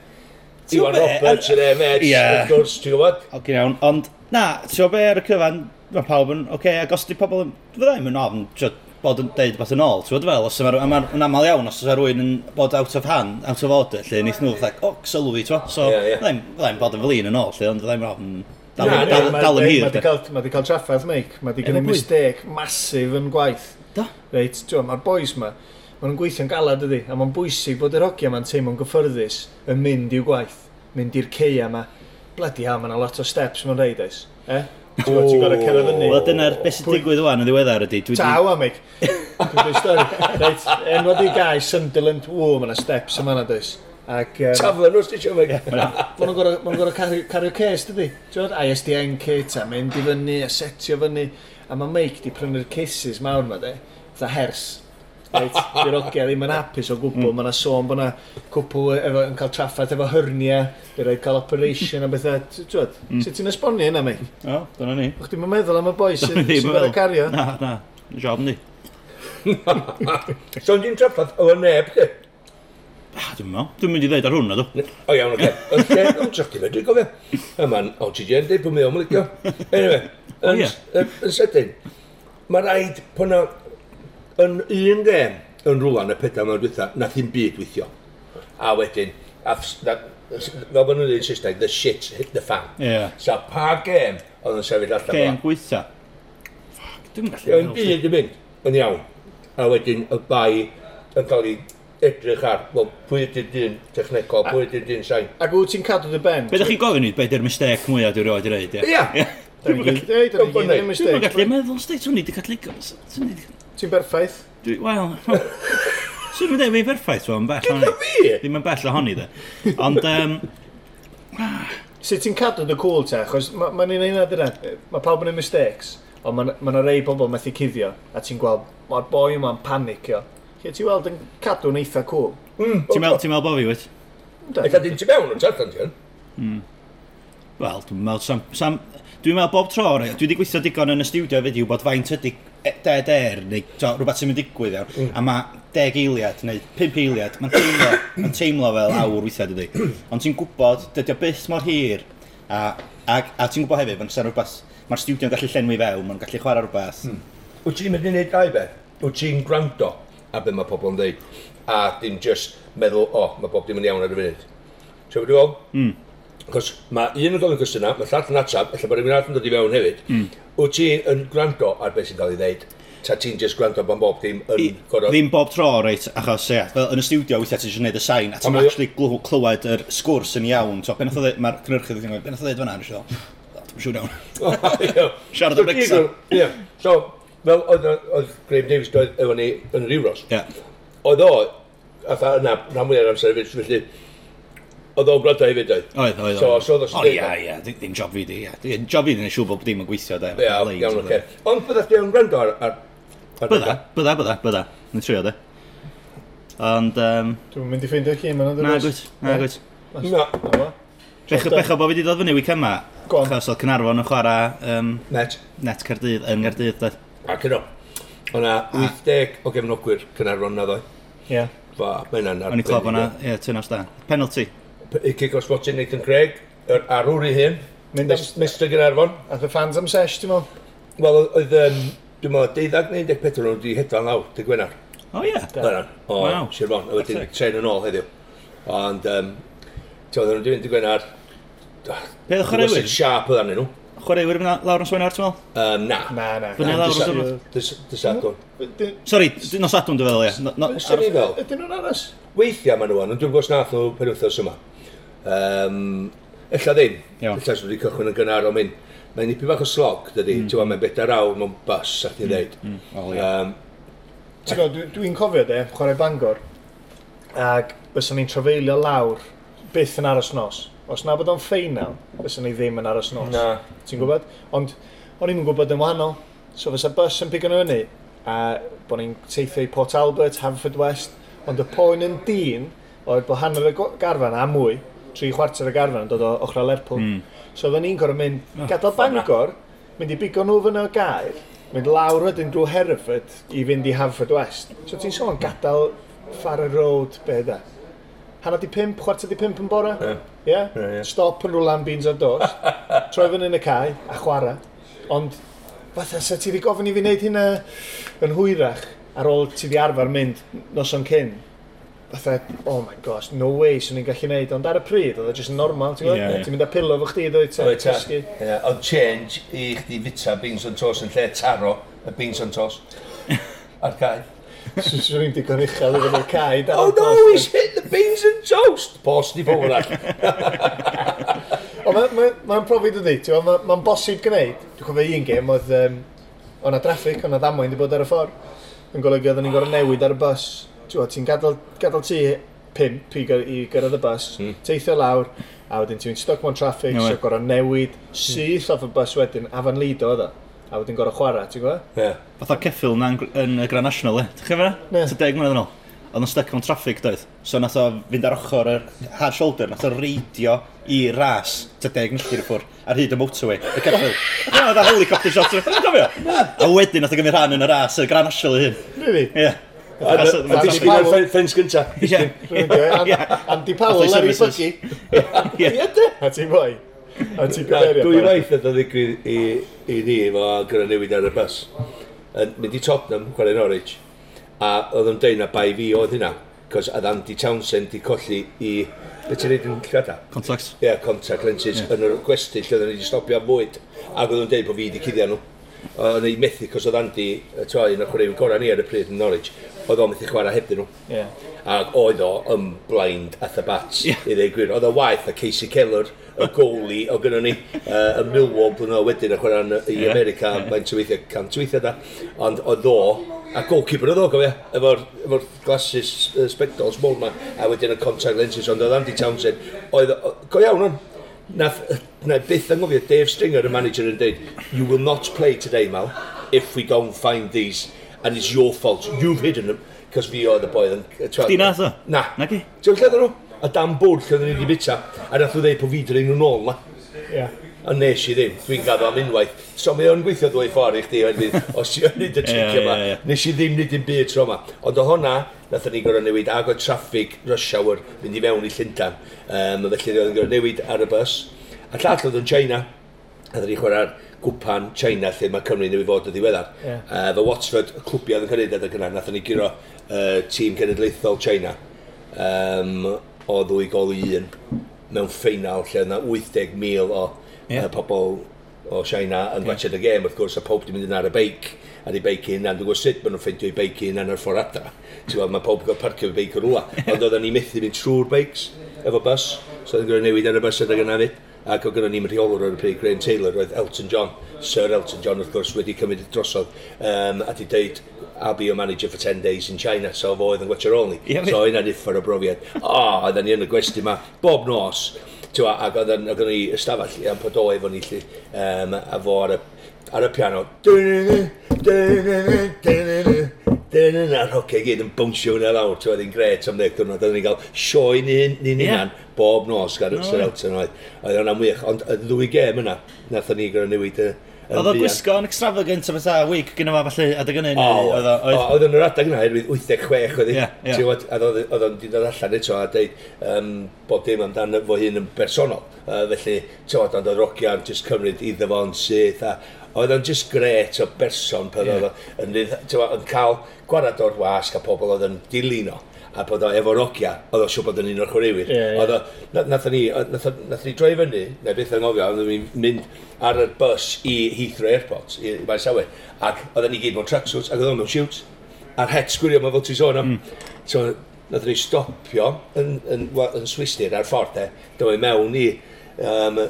Iwan Roberts yn MH, wrth gwrs, ti'n gwybod? Ok, iawn, ond, na, ti'n gwybod be ar y cyfan, mae pawb yn, oce, okay, ac os di pobl yn, fydda i'm yn ofn, bod yn deud beth yn ôl, ti'n bod fel, os yma'n yma, yma aml iawn, os yma rhywun yn bod out of hand, out of order, lle wnaeth nhw, like, o, sylwi, ti'n bod, so, yeah, yeah. ddim bod yn fel un yn ôl, lle, ond ddim ofn, dal yn hir. Mae wedi cael traffaeth, meic, mae di gynnu mistec masif yn gwaith. Da. Reit, ti'n mae'r boys ma, maen nhw'n gweithio'n galad ydi, a mae'n bwysig bod yr hogia ma'n teimlo'n gyffyrddus yn mynd i'w gwaith, mynd i'r ceia ma. Bloody hell, mae'n a lot o steps ma'n reid, oes. Eh? Ti'n gorau cerdd fyny. Wel dyna'r beth sy'n digwydd o'n yn ddiweddar ydy. Dwi Taw am eich. Dwi'n stori. Reit, enwad i gai Sunderland, o, mae yna steps yma na does. Ac, um, Taflen o'r stisio fe. Mae'n gorau cario ces, dydy. Ti'n ISDN kit a mynd i fyny, a setio fyny. A mae Mike di prynu'r cases mawr ma, de. Tha hers. Reit, di'r ogia ddim yn hapus o gwbl, mm. mae yna sôn bod yna cwpl e- efo, yn cael traffaith efo hyrnia, Di rhaid cael operation a bethau. Twyd, mm. sut ti'n esbonio hynna, mei? O, dyna ni. O'ch ddim meddwl am y boi sy'n fel y cario? Na, na, job ni. So'n ti'n traffaith o neb, di? Ah, dwi'n meddwl. Dwi'n mynd i ddeud ar hwnna, dw. O iawn, oce. Yn lle, yn trach chi'n dwi'n gofio. Yma'n oxygen, dweud, dwi'n meddwl, mae'n licio. Anyway, yn sydyn, mae rhaid, pan yn un gêm yn rwla yn y pedair mewn dwytha, nath un byd weithio. A wedyn, a na, fel bod nhw'n dweud yn Saesneg, the shit hit the fan. Yeah. So pa gêm oedd yn sefyll allan Gêm gweitha. Fuck, dwi'n gallu... Yn byd yn mynd, yn iawn. A wedyn y bai yn cael ei edrych ar, wel, pwy ydy'r dyn technegol, pwy ydy'r dyn sain. Ac wyt ti'n cadw dy ben? Be da chi'n gofyn i, be dy'r mistec mwyaf dwi'n rhoi'n reid, ie? Ie! Dwi'n gallu meddwl, stai, swn i wedi cadw Ti'n berffaith? Wel, swn i'n dweud fi'n berffaith o'n bell ohoni. fi! Ddim yn bell ohoni dde. Ond, um, Sut ti'n cadw dy cwl te? achos mae'n ma un eina dyna. Mae pawb yn ei mistakes. Ond mae'n ma yna rei bobl methu cuddio. A ti'n gweld, mae'r boi yma'n panicio. Lle ti'n weld yn cadw'n eitha cwl. Mm. ti'n meddwl ti'n meddwl bo fi wyt? Eitha dim ti mewn yn tartan ti yn. Wel, dwi'n meddwl sam... sam Dwi'n meddwl bob tro, o'r- dwi wedi gweithio digon yn y studio fyd i wybod faint ydy E, dead air, neu to, rhywbeth sy'n mynd digwydd iawn, mm. a mae deg eiliad, neu pimp eiliad, mae'n teimlo, ma teimlo fel awr weithiau dydy. Ond ti'n gwybod, dydy o byth mor hir, a, a, a ti'n gwybod hefyd, mae'n rhywbeth, mae'r studio'n gallu llenwi fewn, mae'n gallu chwarae rhywbeth. Mm. Wyt ti'n mynd i wneud dau beth? Wyt ti'n gwrando a beth mae pobl yn dweud? A dim just meddwl, o, oh, mae bob dim yn iawn ar y funud. Ti'n gwybod? Mm. Cos mae un yn gofyn cwestiynau, mae llall yn atab, efallai bod rhywun arall yn dod i fewn hefyd. Mm. Wyt ti'n gwrando ar beth sy'n cael ei ddeud? Ta ti'n just gwrando bod bob dim yn gorau... Ddim bob tro, reit, achos, ie, fel yn y studio, weithiau ti'n gwneud y sain, a ti'n actually glw, clywed yr sgwrs yn iawn. So, ben oedd mae'r cynhyrchydd yn gwneud, ben oedd oedd fan'na, nes i ddol, dwi'n siŵr iawn. Siarad o Brexit. Ie, so, fel oedd Graham Davies doedd efo ni yn yr Rewros. Oedd o, atha yna, rhan mwyaf o'r amser, felly, Oedd o'n gwrando hefyd oedd? Oedd, oedd. So, so oedd o'n ia, ia, ddim job fi di, ia. Job fi di'n siŵr bod dim yn gweithio, da. Ia, iawn, oce. Ond byddai chdi yn gwrando ar... ar bydda, bydda, bydda, bydda. Ni'n trio, da. Ond... Um, Dwi'n mynd i ffeindio cym yna, dwi'n Na, gwyt, na, gwyt. Na. Becho, becho bod fi wedi dod fyny wic yma. Go Chos oedd Cynarfon yn chwarae... Um, net. Net Cardydd, yn Gardydd, da. Ac yno. O'na 80 ah. o gefnogwyr Cynarfon na ddoe. Ie. Fa, mae hynna'n arbennig. O'n i'n clywed o'na, ie, tynnos da. Penalty i cig os fod Nathan Craig, yr arwr i hyn, Mynd am... Mr Gynarfon. A the fans am sesh, ti'n meddwl? Wel, oedd, um, dwi'n meddwl, deuddag neu deg petr nhw wedi hedfan lawr, dy Gwenar. O ie? Dyna, o Sir Fon, a wedyn tren yn ôl heddiw. Ond, um, ti'n meddwl, dwi'n dy Gwenar... Be oedd chwaraewyr? Sharp oedd arnyn nhw. Chwaraewyr fyna lawr yn Swenar, ti'n meddwl? Um, na. Na, na. Fyna lawr yn Swenar? Dy Sadwn. Sori, nos Adwn, dwi'n feddwl, ie. Ydyn nhw'n aros? Weithiau maen nhw, ond dwi'n gwrs nath nhw penwthos yma. Um, Ella ddim. Ella sydd wedi cychwyn yn gynnar o'n mynd. Mae'n nipi bach o slog, dydy. Mm. Ti'n mae'n bedair awr mewn bus, a ti'n dweud. Mm. Mm. Um, ti'n gwybod, dwi'n cofio de, chwarae Bangor, ac byswn ni'n trafeilio lawr byth yn aros nos. Os na bod o'n ffeinal, byswn ni ddim yn aros nos. Na. Ti'n gwybod? Ond o'n i'n gwybod yn wahanol. So fysa bus yn pigon hynny, a bod ni'n teithio i Port Albert, Haverford West, ond y poen yn dyn oedd bod hanner y garfan a mwy tri chwarter y garfan dod o ochr Lerpwl. Mm. So oedden ni'n gorau mynd, oh, gadael Bangor, mynd i bigo nhw fyny o gair, mynd lawr wedyn drwy Hereford i fynd i Hafod West. So ti'n sôn gadael Farrow Road, be da? E? Hanna di pimp, chwarter di pimp yn bora? Ie. Yeah. Yeah? Yeah, Stop yn rwlan beans ar dos, troi fyny yn y cae a chwarae. Ond fatha, sa ti wedi gofyn i fi wneud hynna yn hwyrach ar ôl ti wedi arfer mynd noson cyn? fatha, oh my gosh, no way, swn i'n gallu neud, ond ar y pryd, oedd e just normal, ti'n gwybod? Ti'n mynd â pilo fo chdi, dwi, ti'n cysgu. Oedd change i chdi fita beans on toast yn lle taro y beans on toast ar cae. Swn i'n digon uchel i fynd o'r cae. Oh no, he's hit the beans and toast! Post i fod all. Ond mae'n profi dydi, ti'n gwybod, mae'n bosib gwneud. Dwi'n cofio un gêm, oedd, um, o'na draffic, o'na ddamwain wedi bod ar y ffordd. Yn golygu, oedden ni'n gorau newid ar y bus ti'n gadael, gadael ti pimp i, i gyrraedd y bus, mm. teithio lawr, a wedyn ti'n stuck mewn traffic, no, so gorau newid syth mm. off y bus wedyn, a fan lido oedd o. A wedyn gorau chwarae, ti'n gwybod? Yeah. Fatha ceffil na yn y Grand National, e? Ti'n chyfra? Yeah. Ta deg mlynedd yn ôl. Oedd yn stuck mewn traffic, doedd. So nath o fynd ar ochr yr hard shoulder, nath o reidio i ras ta deg milltir i ffwr ar hyd y motorway, y ceffil. Ie, Oedd a helicopter shot, ti'n cofio? a wedyn nath o gymryd rhan yn y ras, y Grand National i hyn. Really? Yeah. A di sgyn o'r ffens gynta. A di Powell Larry Bucky. A ti boi. A ti gyferio. Dwi waith oedd o ddigwydd i ni efo gyda newid ar y bus. Yn mynd i Tottenham, chwarae Norwich. A oedd yn deud na bai fi oedd hynna. Cos oedd Andy Townsend di colli i... Be ti'n reid yn llada? Contacts. Ie, yeah, contact lenses. Yn yr gwesti lle oedd ni wedi stopio am fwyd. Ac oedd yn deud bod fi wedi cuddio nhw Oedd ei methu, cos oedd Andy, toi, yn o'r chwaraewyr gorau ni ar y pryd yn Norwich, oedd o methu chwarae hebdyn nhw. Yeah. Ac oedd o yn blind at the bats, yeah. i ddweud gwir. Oedd o waith a Casey Keller, y goli o gynnu ni, uh, y Millwall blynyddo wedyn a chwarae i yeah. America, yeah. mae'n tyweithio cant weithio da. Ond oedd o, a goalkeeper oedd o, gofio, efo'r efo glasses uh, spectacles mor ma, a wedyn y contact lenses, ond oedd Andy Townsend, oedd, go iawn o'n, nath, na byth anghofio Dave Stringer, y manager, yn dweud, you will not play today, Mal, if we don't find these and it's your fault. You've hidden them, because fi oedd y boi yn... Chdi nath o? Na. Na gi? Ti'n lle nhw? A dan bwrdd lle ni wedi bita, a nath o ddeud po fi drwy'n nhw nôl na. Ie. A nes i ddim, dwi'n gaddo am unwaith. So mae o'n gweithio ddwy ffordd i chdi, os ti'n nid y tric yma. Nes i ddim nid yn byd tro yma. Ond o hwnna, nath ni gorau newid ag o traffig rush hour mynd i mewn i Llundan. Um, felly oedd yn gorau newid ar y bus. A llall oedd yn China, a ddyn ni chwarae'r gwpan China lle mae Cymru newydd fod y ddiweddar. Yeah. Uh, fe Watford, y clwbiau oedd yn cynnig adeg yna, nath ni giro uh, tîm cenedlaethol China um, o ddwy gol i un mewn ffeinal lle yna 80,000 o yeah. uh, pobl o China yn yeah. gwachod y gêm, wrth gwrs, a pob di mynd yn ar y beic ar ei beic hunan, dwi'n gwybod sut maen nhw'n ffeindio ei beic hunan ar ffordd adra. Ti'n gweld, mae pob yn cael parcio ei beic yn rhywle. Ond oedden ni methu mynd trwy'r beics efo bus, so oedden ni'n newid ar y bus adeg yna fyd ac o gyda ni'n rheolwr o'r pryd, Graham Taylor, oedd Elton John, Sir Elton John wrth gwrs wedi cymryd y drosodd, um, a di deud, I'll be your manager for 10 days in China, so fo oedd yn gwachio'r ôl ni. Yeah, so hynna'n iffar o brofiad. O, oh, oedden ni yn y gwesti yma, bob nos, Tewa, ac oedden ni ystafell am pod o efo ni lli, um, a fo ar y ar y piano. A'r hoce gyd yn bwnsio hwnna lawr, ti'n oedd hi'n gret am ddeg diwrnod, oedden ni'n cael sioe ni'n ni yeah. bob nos gan no. Sir Elton oedd. Oedd hwnna'n wych, ond y ddwy gem yna, nath o'n i gyda newid y... Oedd o gwisgo yn extravagant o fatha wig gyda fa falle adeg yna? Oedd o. oedd yn yr adeg yna, herwydd 86 oedd hi. Oedd o'n dod allan eto a dweud um, bod dim amdano fo hyn yn bersonol. Uh, felly, ti'n oedd o'n dod rogian, just cymryd iddo fo'n syth a oedd o'n just gret o berson pan yeah. oedd yn, yn cael gwarad o'r wasg a pobl oedd yn dilyn o a bod o efo rogia, oedd o siw bod yn un o'r chwaraewyr. Yeah, yeah. Oedd o, nath ni, nath, nath ni droi fyny, neu beth yng Ngofio, oedd ni'n mynd ar y bus i Heathrow Airport, i, i Maes Maesawe, ac oedd ni gyd mewn tracksuits, ac oedd o'n mewn shoots, a'r het sgwrio mewn fel ti sôn am. Mm. So, nath ni stopio yn, yn, yn, yn Swistir ar ffordd e, dyma mewn i, um,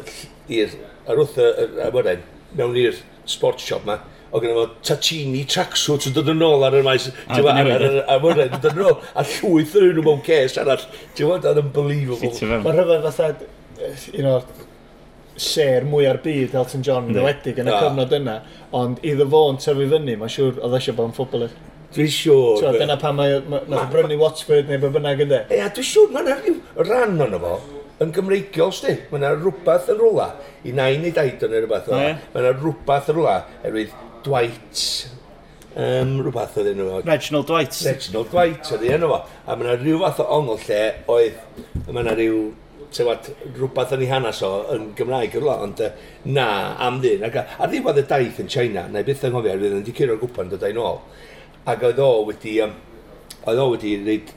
i'r, ar wrth y, y, y, mewn i'r sports shop ma, o gyda fo tatini tracksuit yn dod yn ôl ar y maes, ti'n fawr, ar yr awyren, yn dod yn ôl, a llwyth yn nhw mewn ces arall, ti'n fawr, that's unbelievable. Mae'n rhyfedd fatha, un o'r ser mwy ar byd Elton John yn dyledig yn y cyfnod yna, ond iddo fo yn tyfu fyny, mae'n siŵr oedd eisiau bod yn ffwbler. Dwi'n siŵr. So, dyna pan mae, mae, mae brynu Watford neu be bynnag ynddo. Ie, dwi'n siŵr, mae'n rhyw ran o'n fo yn gymreigiol, sti. Mae yna rhywbeth yn rwla. I nain i daid yn rhywbeth o. Mae yna rhywbeth yn rwla. Erwydd Dwight, um, rhywbeth oedd enw fo. Reginald Dwight. Reginald Dwight oedd enw fo. A mae yna rhyw fath o ongl lle oedd, mae yna rhyw tywad, rhywbeth yn ei hanes o yn Gymraeg yn ond uh, na, am ddyn. Ac ar ddiwedd y daith yn China, neu byth yng Nghofio, fydd yn dicur o'r gwpan dod i'n nôl. Ac oedd o wedi, um, oedd o wedi reid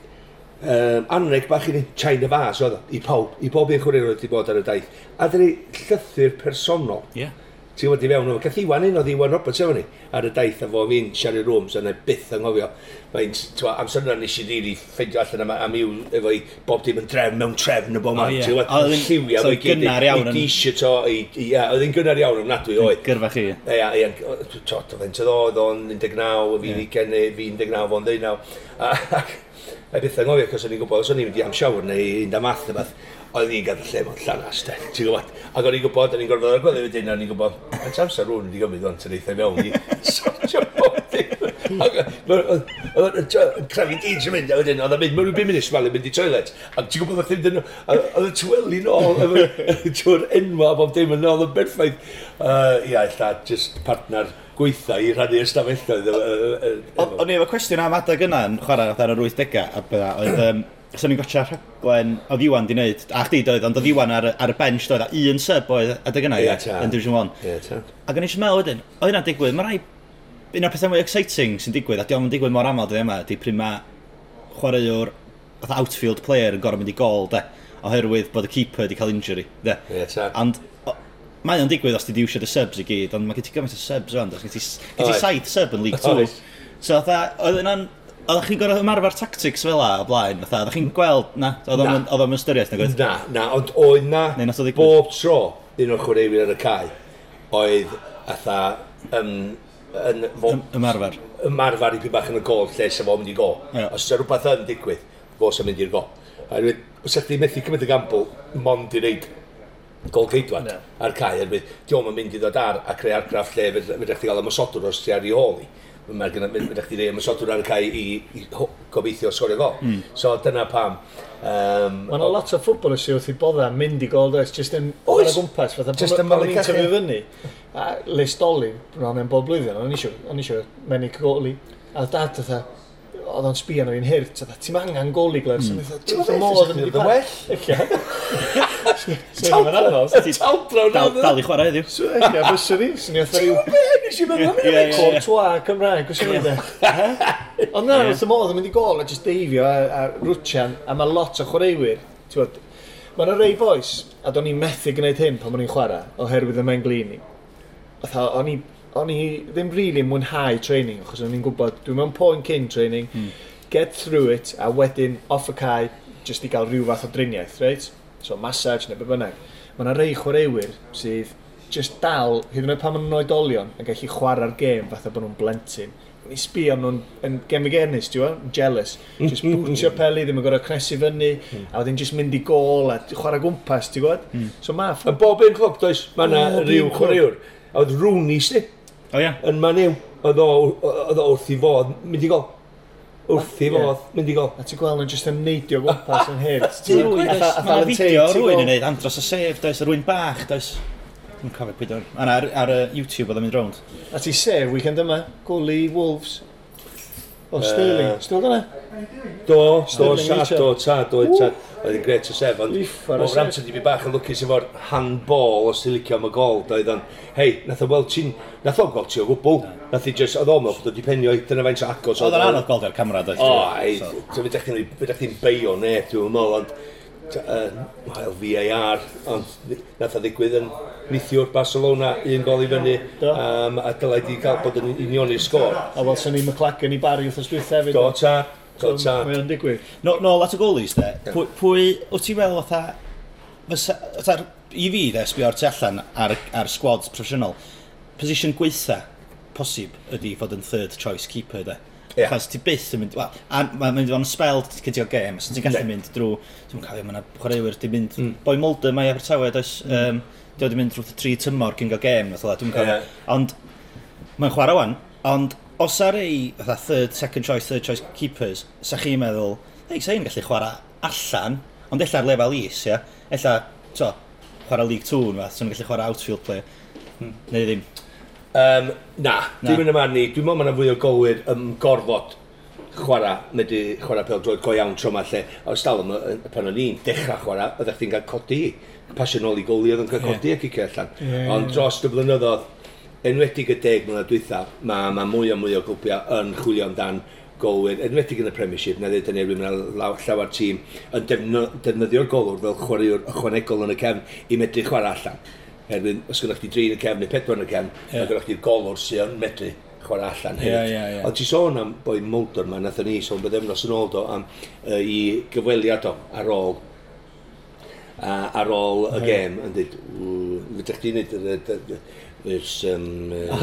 um, anreg bach i ni, China Fas oedd i pawb, i bob un chwaraewr wedi bod ar y daith. A dyna llythyr personol. Yeah. Ti'n wedi fewn efo, gath Iwan un oedd Iwan Roberts efo ni ar y daith a fo fi'n Sherry Rooms a na byth anghofio. Mae'n, twa, amser yna nes i rili ffeindio allan am, am iw efo i bob dim yn drefn mewn trefn y bo man. Ti'n wedi lliwio fo i gyd. Gynnar iawn. I t-shirt o, ia, oedd hi'n gynnar iawn ofnadwy oed. Gyrfa chi. Ia, ia, tot, oedd hi'n tydd oedd o'n 19, fi'n 20, fi'n 19, fo'n 19 a beth anghofio, cos o'n i'n gwybod, os o'n i'n mynd i am siawr neu un am ath, oedd ni'n gadw lle mewn llanas, ti'n gwybod? Ac o'n i'n gwybod, o'n i'n gorfod ar gweld efo dyn, o'n i'n gwybod, yn samser rhywun wedi gymryd o'n tyneithau mewn i sortio bob dim. Ac oedd yn crefi dyn sy'n mynd, a wedyn, oedd yn mynd, mae'n rhywbeth munud smal yn mynd i toilet. Ac ti'n gwybod oedd ddim dyn oedd y tweli nôl, trwy'r enwa bob dim yn ôl yn berffaith. Ia, illa, just partner gweitha i rhannu ystafelloedd. O'n i efo cwestiwn am adeg yna yn chwarae ar yr 80au, a bydda, oedd So ni'n gotcha rhaglen, oedd Iwan di wneud, a chdi doedd, ond oedd Iwan ar, ar y bench doedd, a un sub oedd adeg yna, yeah, yn Division 1. Yeah, Ac o'n i eisiau meddwl wedyn, oedd yna'n digwydd, mae rai, un o'r pethau mwy exciting sy'n digwydd, a diolch yn digwydd mor aml dydw yma, di pryd mae chwaraewr, oedd outfield player yn gorau mynd i gol, de, oherwydd bod y keeper di cael injury, de. Yeah, Ond mae o'n digwydd os ti diwsio dy subs i gyd, ond mae gen ti gymaint o subs rhan, gen ti ti saith sub yn League 2. So oedd yna'n Oeddech chi'n gorau ymarfer tactics fel a, o blaen, fatha, oeddech chi'n gweld, na, oedd o'n ystyriaeth, na gwyth? Na, na, ond oedd na, na bob tro, un o'r chwaraewyr ar y cae, oedd, atha, um, yn... Fo, ymarfer. Ymarfer i pwy bach yn y gol, lle sef o'n mynd i gol. Yeah. Os yna rhywbeth yn digwydd, fo sef mynd i'r gol. A rwy'n, os ydych chi'n methu cymryd y gambl, mond i reid gol ceidwad yeah. ar cae, erbyn, diolch yn mynd i ddod ar a creu argraff lle fydych chi gael ymwysodwr os ti ar ei holi mae gyda chdi ddim yn sodwr ar y cae i, i gobeithio sgorio gol. Mm. So dyna pam. Um, Mae'n yna lot o ffwbol ysio wrth i bodda mynd i gol does, jyst yn oes, o gwmpas, fatha pan o'n i'n tyfu fyny. A listoli, bron yn bob blwyddyn, o'n eisiau menu cygoli. A dad, fatha, oedd o'n sbio nhw i'n hyrt, a ti'n angen goli glers, mm. ti'n modd yn mynd i pa. well. Talbro na dda. Dal i chwarae heddiw. Ia, byswn i. Swn i atho Ti'n gwybod beth? Nes i meddwl am hynny? Courtois Cymraeg, gwrs i edrych. Ond na, wrth y modd yn mynd i gol a just deifio a rwtian, a mae lot o chwaraewyr. Mae yna rei boes, a do'n i'n methu gwneud hyn pan o'n i'n chwarae, oherwydd y menglini. O'n i o'n i ddim really mwynhau training, achos o'n i'n gwybod, dwi'n mewn poen cyn training, mm. get through it, a wedyn off y cae, just i gael rhyw fath o driniaeth, reit? so massage neu be bynnag, mae yna rei chwaraewyr sydd just dal, hyd yn oed pan maen nhw'n oedolion, yn gallu chwarae'r gêm fatha bod nhw'n blentyn. Ni'n sbio am nhw'n yn i gernis, ti'n gwybod? jealous. Just mm. bwtio peli, ddim yn gorau cnesu fyny, mm. a wedyn just mynd i gol a chwarae gwmpas, ti'n gwybod? Mm. So ma... Yn bob un clwb, does, mae yna rhyw chwaraewr. A oedd Rooney, sti? O ia? Yn ma'n Maniw, oedd o wrth i fod, mynd i gol wrth i fod mynd i gol. A ti'n gweld yn just yn neidio gwmpas yn hyd. Atha fideo rwy'n yn neud andros y sef, does, rwy'n bach, does. Dwi'n cofio pwy dwi'n... Ar, ar, ar YouTube oedd yn mynd rownd. A ti sef weekend yma, goli Wolves. O, Sterling. Uh, Still yna? Do, do, sad, do, tad, do, tad. Oedd yn gret o sef, ond o Ramton di fi bach yn lwcus efo'r handball os ti'n licio am y gol. Doedd o'n, hei, nath o weld ti'n, nath o'n gweld ti o gwbl. Nath i just, oedd o'n meddwl bod wedi penio, dyna faint o agos. Oedd o'n anodd gweld o'r camera, doedd? O, ei, fydda chdi'n beio ne, dwi'n meddwl, ond yn well, VAR, ond nath o ddigwydd yn nithiwr Barcelona, un gol i fyny, um, a dylai di gael bod yn union i'r sgôr. A wel, sy'n ni McLagan i bari wrth ysgwyth hefyd. Do ta, do ta. Mae o'n digwydd. No, no, lot o golis, de. Pwy, pwy wyt ti'n meddwl fatha, fatha, i fi, de, sbio o'r tu allan ar, ar squad proffesiynol, position gweitha, posib, ydy fod yn third choice keeper, de. Yeah. Chos ti byth yn mynd... Wel, a mae'n mynd i fod yn spel cydio gêm, so ti'n gallu yeah. mynd drwy... Dwi'n cofio, mae yna chwaraewyr di mynd... Mm. Boi Mulder, mae Abertawe, does... Mm. Um, di wedi mynd drwy tri tymor cyn gael gêm, fath o dwi'n cofio. Yeah. Ond, mae'n chwarae wan, ond os ar ei, fatha, third, second choice, third choice keepers, sa chi'n meddwl, ei, sa i'n gallu chwarae allan, ond ella ar lefel is, ia? Ella, to, chwarae League 2 yn fath, so nhw'n gallu chwarae outfield player. Mm. Neu ddim. Um, na, na, dwi'n mynd ymlaen ni, dwi'n meddwl mae yna fwy o gywir yn gorfod chwarae, medru chwarae pel droed go iawn tro ma lle. A os dal yma, pan o'n i'n dechrau chwarae, oeddech chi'n cael codi. Pasio nôl i goli oedd yn cael codi ac i cael allan. Yeah. Ond dros y blynyddoedd, enwedig y deg mlynedd dwytha, mae ma mwy a mwy o glwbiau yn chwilio amdan golwyr, enwedig yn y Premiership, na ddeudio newid yna llawer tîm, yn defnyddio'r golwr fel chwaraewr ychwanegol yn y cefn i medru chwarae allan erbyn os gyda chdi yn y cefn neu pedwar yn y cefn, yeah. a gyda chdi'r golwr sy'n yn medru chwarae allan hefyd. Yeah, yeah, yeah. Ond ti sôn am boi Mulder ma, nath ni sôn bod efnos yn ôl do am uh, i gyfweliad o ar ôl a, ar ôl y gêm yn dweud, fydych chi'n neud There's, um, uh,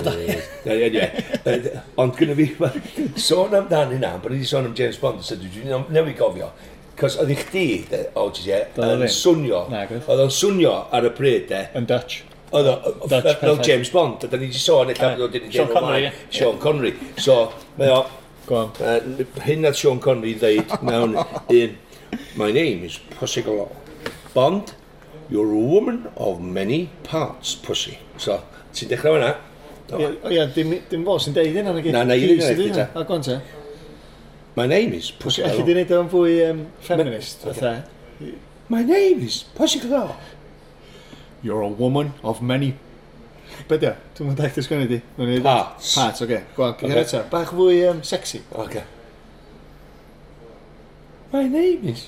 ond gyda fi, sôn amdani hynna, bod ni wedi sôn am James Bond, so dwi'n newid gofio, Cos oedd i chdi, o oh, je, yn swnio, oedd o'n swnio ar y bryd de. Yn Dutch. Oedd o, fel James Bond, a da ni wedi sôn, eitha bod o'n Sean Connery. Sean Connery. So, mae o, hyn at Sean Connery ddeud mewn un, my name is Pussy Galore. Bond, you're a woman of many parts, pussy. So, ti'n dechrau fyna? Ie, dim fo sy'n deud hynna, na gyd. Na, na, i ddweud hynna. A gwan te. My name is Pussy Claw. Alli di wneud o'n fwy um, feminist, Ma okay. fatha? My name is Pussy Galore. You're a woman of many... Be di o? Dwi'n mynd eich ddysgwni di. Parts. Parts, oce. Okay. Gwan, gyda'r okay. eto. Bach fwy um, sexy. Oce. Okay. My name is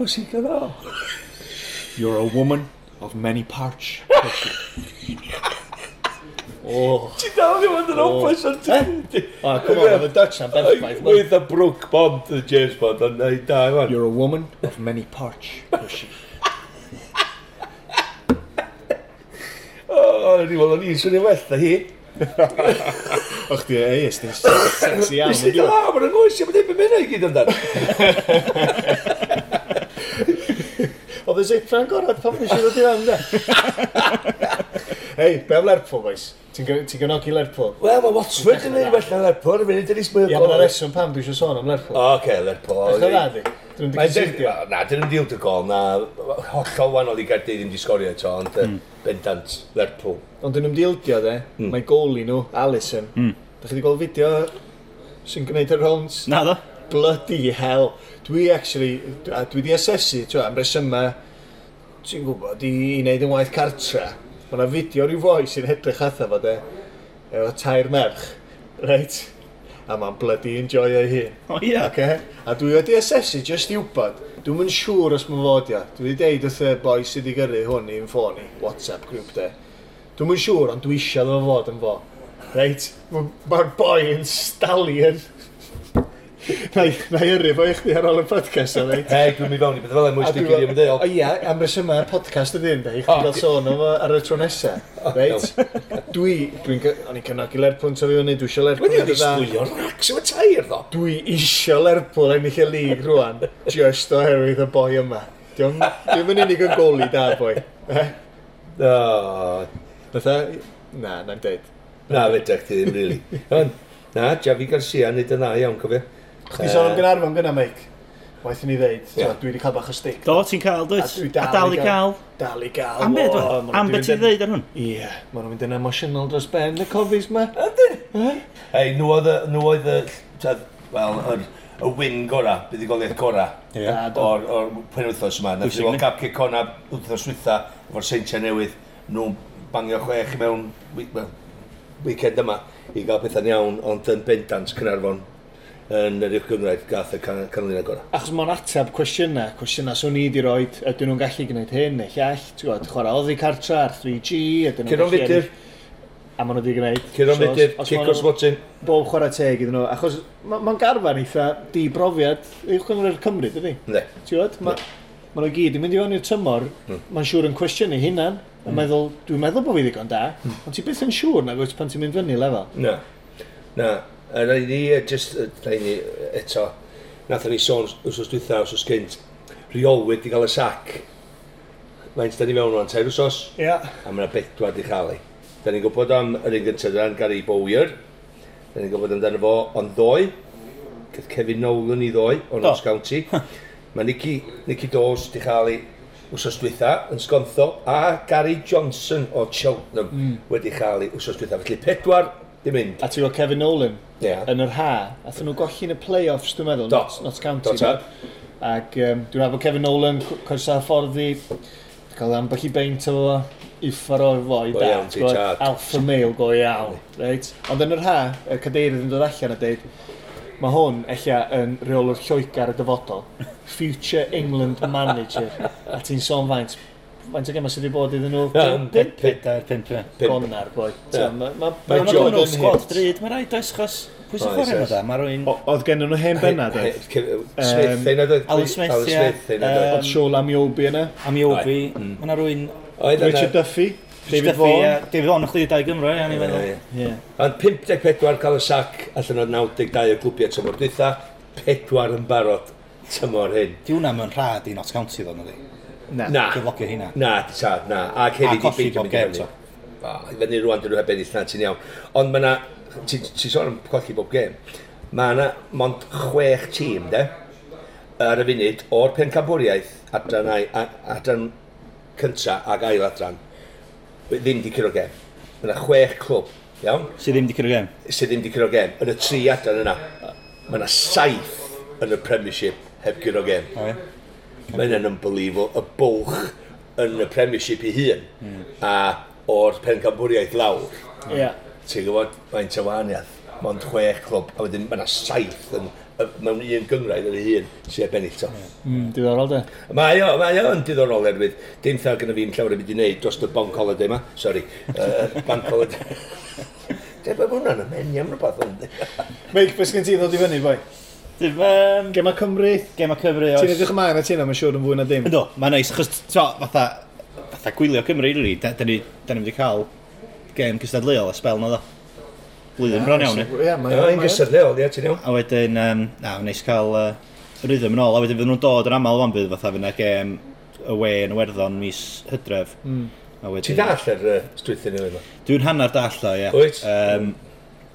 Pussy Galore. You're a woman of many parts. Oh. Ti dal ddim yn yr opus yn ti. O, come on, oedd y Dutch na'n berffaith. With a Brooke Bond, the James Bond, ond ei da, ewan. You're a woman of many parts, Pushy. O, oh, o'n i'n meddwl, o'n i'n swnio well da hi. Och di, ei, ysdi, sexy iawn. Ysdi, da, mae'n ngwys, mae'n ddim yn mynd i gyd amdan. Oedd y zeitran gorau, pan wnes i ddod i fewn, da. Hei, be am Lerpwl, boys? Ti'n ti gynogi Lerpwl? Wel, mae Watford yn ei well na Lerpwl, y funud yn ei o. Ia, mae'n reswm pam dwi eisiau sôn am Lerpwl. O, oce, Lerpwl. Eich o'n rhaid i? Dyn nhw'n cysidio? Na, dyn nhw'n diwyd y gol, na. Hollol wanol i Gardydd ddim di sgorio eto, ond mm. bendant Lerpwl. Ond dyn nhw'n diwdio, de. Hmm. Mae goli nhw, Alison. Hmm. Da chi wedi gweld fideo sy'n gwneud y rounds? Na, do. Bloody hell. Dwi actually, dwi di asesu, am resymau, ti'n gwybod, i wneud yn waith cartra. Mae yna fideo rhyw foi sy'n edrych atho fo, de, efo tair merch, reit? A mae'n bloody enjoy ei hun. O oh, ie. Yeah. Okay? A dwi wedi asesu just i wybod, dwi'n mynd siŵr os mae'n fod ia. Dwi wedi deud wrth y boi sydd wedi gyrru hwn i'n ffôn i, WhatsApp grŵp de. Dwi'n mynd siŵr, ond dwi eisiau ddod fod yn fo. Reit? Mae'r boi yn stallion. Na i yrru fo i chdi ar ôl y podcast o'n reit. Hei, dwi'n mynd fewn i beth fel e, mwy stigio ddim yn. O ia, am reswm yma, podcast ydy ynddi, chdi fel sôn o ar y tro nesa. Reit? Dwi, dwi'n, o'n i'n cynnog i Lerpwl o fi fyny, dwi eisiau Lerpwl. Wedi o'n ddisgwylio racs yma tair ddo. Dwi eisiau Lerpwl ennill y lig rwan, just oherwydd y boi yma. Dwi'n mynd unig yn goli da, boi. O, Fytha, na, na'n deud. Na, fedrech ti ddim, really. na, Javi Garcia, nid yna iawn, cofio. Chdi sôn am Gynarfon gyna, Mike. Waith i ni ddeud, yeah. dwi wedi cael bach o stick. Do, ti'n cael, dwyt? A, dal i cael. Dal i gael. Am beth, e? am beth ti'n ddeud ar hwn? Ie, maen nhw'n mynd yn emotional dros ben y cofis ma. Hei, nhw oedd y, wel, y win gora, buddigoliaeth gora, yeah. o'r, or pen wythnos yma. Na fi o'n capcio cona wythnos wytha, efo'r seintiau newydd, nhw'n bangio chwech i mewn weekend yma i gael pethau'n iawn, ond yn bendant Cynarfon yn yr uwch gyngraedd gath y can canlyniad gorau. Achos mae'n ateb cwestiynau, cwestiynau swn i wedi rhoi, ydyn nhw'n gallu gwneud hyn neu llall, ti'n gwybod, chwarae oddi cartra ar 3G, ydyn nhw'n gallu... Cyron A maen nhw wedi gwneud. Cyron Fidr, Cic o'r Smotin. Bob chwarae teg iddyn nhw, achos mae'n ma garfan eitha di brofiad uwch gyngraedd Cymru, dydy? Ne. Ti'n gwybod, mae ma nhw gyd yn mynd i fewn i'r tymor, mm. mae'n siŵr yn cwestiynu hunan, yn mm. meddwl, dwi'n meddwl bod fi ddigon da, mm. ond ti byth yn siŵr na gwyth pan ti'n mynd fyny lefel. Na, na, A na ni, just, na ni eto, nath ni sôn wrsos dwytha, wrsos gynt, rheolwyd i gael y sac. Mae'n dyn ni mewn o'n tair wrsos, yeah. a mae'n bedwa di chael ei. Da ni'n gwybod am yr un gyntaf dan Gary Bowyer, da ni'n gwybod amdano fo, ond ddoe, Cedd Kevin Nolan i ddoe, o Notts County. Mae Nicky, Nicky Dawes di chael ei wsos dwytha yn Sgontho, a Gary Johnson o Cheltenham mm. wedi chael ei wsos dwytha. Felly pedwar Di mynd. A ti'n gweld Kevin Nolan yeah. yn yr ha. Athyn nhw golli'n y play-offs, dwi'n meddwl, Not, Not County. Do, Ac um, dwi'n meddwl Kevin Nolan coesa ffordd i cael ambell i beint o uffar o'r fo i dat, alpha male go iawn, reit? Ond yn yr ha, y cadeirydd yn dod allan a dweud, mae hwn eich yn rheolwr Lloegar y dyfodol, future England manager, a ti'n sôn faint, faint o gemau sydd wedi bod iddyn nhw? 5 pedair, 5 gonar boi. Mae Jordan sgwad drud, mae'n rhaid oes chos... Pwy sy'n chwarae nhw da? Mae rwy'n... Oedd gen nhw hen bennad oedd? Smith, ein oedd? Alan Smith, ie. Oedd Siol Amiobi yna? Amiobi. Mm. Mae yna rwy'n... Richard Duffy. David Vaughan. David Vaughan, chdi dau Gymru, iawn i feddwl. Ond 54 cael y sac allan o'r 92 o glwbiau tymor dwytha, pedwar yn barod tymor hyn. Di hwnna mewn rhad i Notts County ddod nhw di? Na. Na. Cyflogio hynna. Na, ta, na. Ac hefyd i beidio mynd i fyny. I fyny rwan dyn nhw heb ennill na, ti'n iawn. Ond mae yna, ti'n ti sôn am colli bob gêm, mae yna mond chwech tîm, de, ar y funud o'r pencambwriaeth adran, adran cynta ag ail adran ddim di cyrro gêm. Mae yna chwech clwb, iawn? Sydd ddim di cyrro gem? Sydd ddim di cyrro gem. Yn y tri adran yna, mae yna saith yn y premiership heb cyrro gem. O, ie. Mae hynny'n unbelievable, y bwlch yn y premiership i hun, hmm. a o'r pencambwriaeth lawr. Hmm. Yeah. Ti'n gwybod, mae'n tywaniaeth. Mae'n chwech clwb, a wedyn mae yna saith yn, mewn un gyngraedd yn ei hun sy'n bennill to. Mm, hmm, diddorol de? Mae o, mae o yn diddorol erbydd. Dim thar gyda fi'n llawer o byd i wneud dros y bank holiday yma. Sorry, uh, bank holiday. Dwi'n bod hwnna'n y menu am rhywbeth. Meic, beth sgen ti ddod i fyny, boi? Dim, um, Gema Cymru. Gema Cymru, oes. Ti'n edrych ymlaen at hynna, mae'n siŵr yn fwy na dim. Ynddo, mae'n neis, achos, to, fatha, fatha gwylio Cymru, rili, da, da, ni, da ni wedi cael gem cystadleol a spel na ddo. Blwyddyn bron iawn, ni. Ie, mae'n cystadleol, ia, ti'n iawn. A wedyn, um, na, mae'n neis cael uh, rhythm yn ôl, a wedyn fydd nhw'n dod yn aml fan bydd, fatha fyna gem y we yn Werddon mis Hydref. Mm. Wedyn, Ti'n dall ar uh, strwythyn nhw? Dwi'n hannar dall o, ie. Wyt? Um,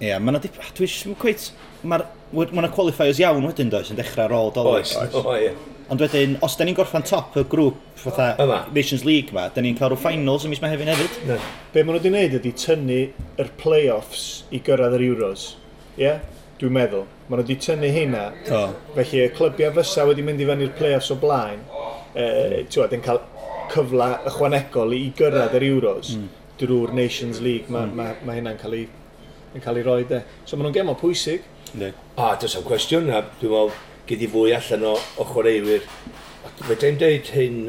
ie, mae'n dipyn, dwi'n cweith mae'r ma qualifiers iawn wedyn does yn dechrau ar ôl dolar. Oes, oes. O, ie. Ond wedyn, os da ni'n gorffan top y grŵp fatha Yma. Nations League ma, da ni'n cael rhyw finals ymys mae hefyd hefyd. Ne. Be maen nhw wedi gwneud ydy tynnu yr play-offs i gyrraedd yr Euros. Ie? Yeah? Dwi'n meddwl. Maen nhw wedi tynnu hynna. O. Felly y clybiau fysa wedi mynd i fyny'r play-offs o blaen, e, ti'n cael cyfle ychwanegol i gyrraedd yr Euros mm. drwy'r Nations League. Mae mm. ma, ma hynna'n cael ei yn cael ei roi de. So maen nhw'n gemau pwysig, Ne. A does am cwestiwn, a dwi'n meddwl, gyd i fwy allan o, o chwaraewyr. Fedrai'n deud hyn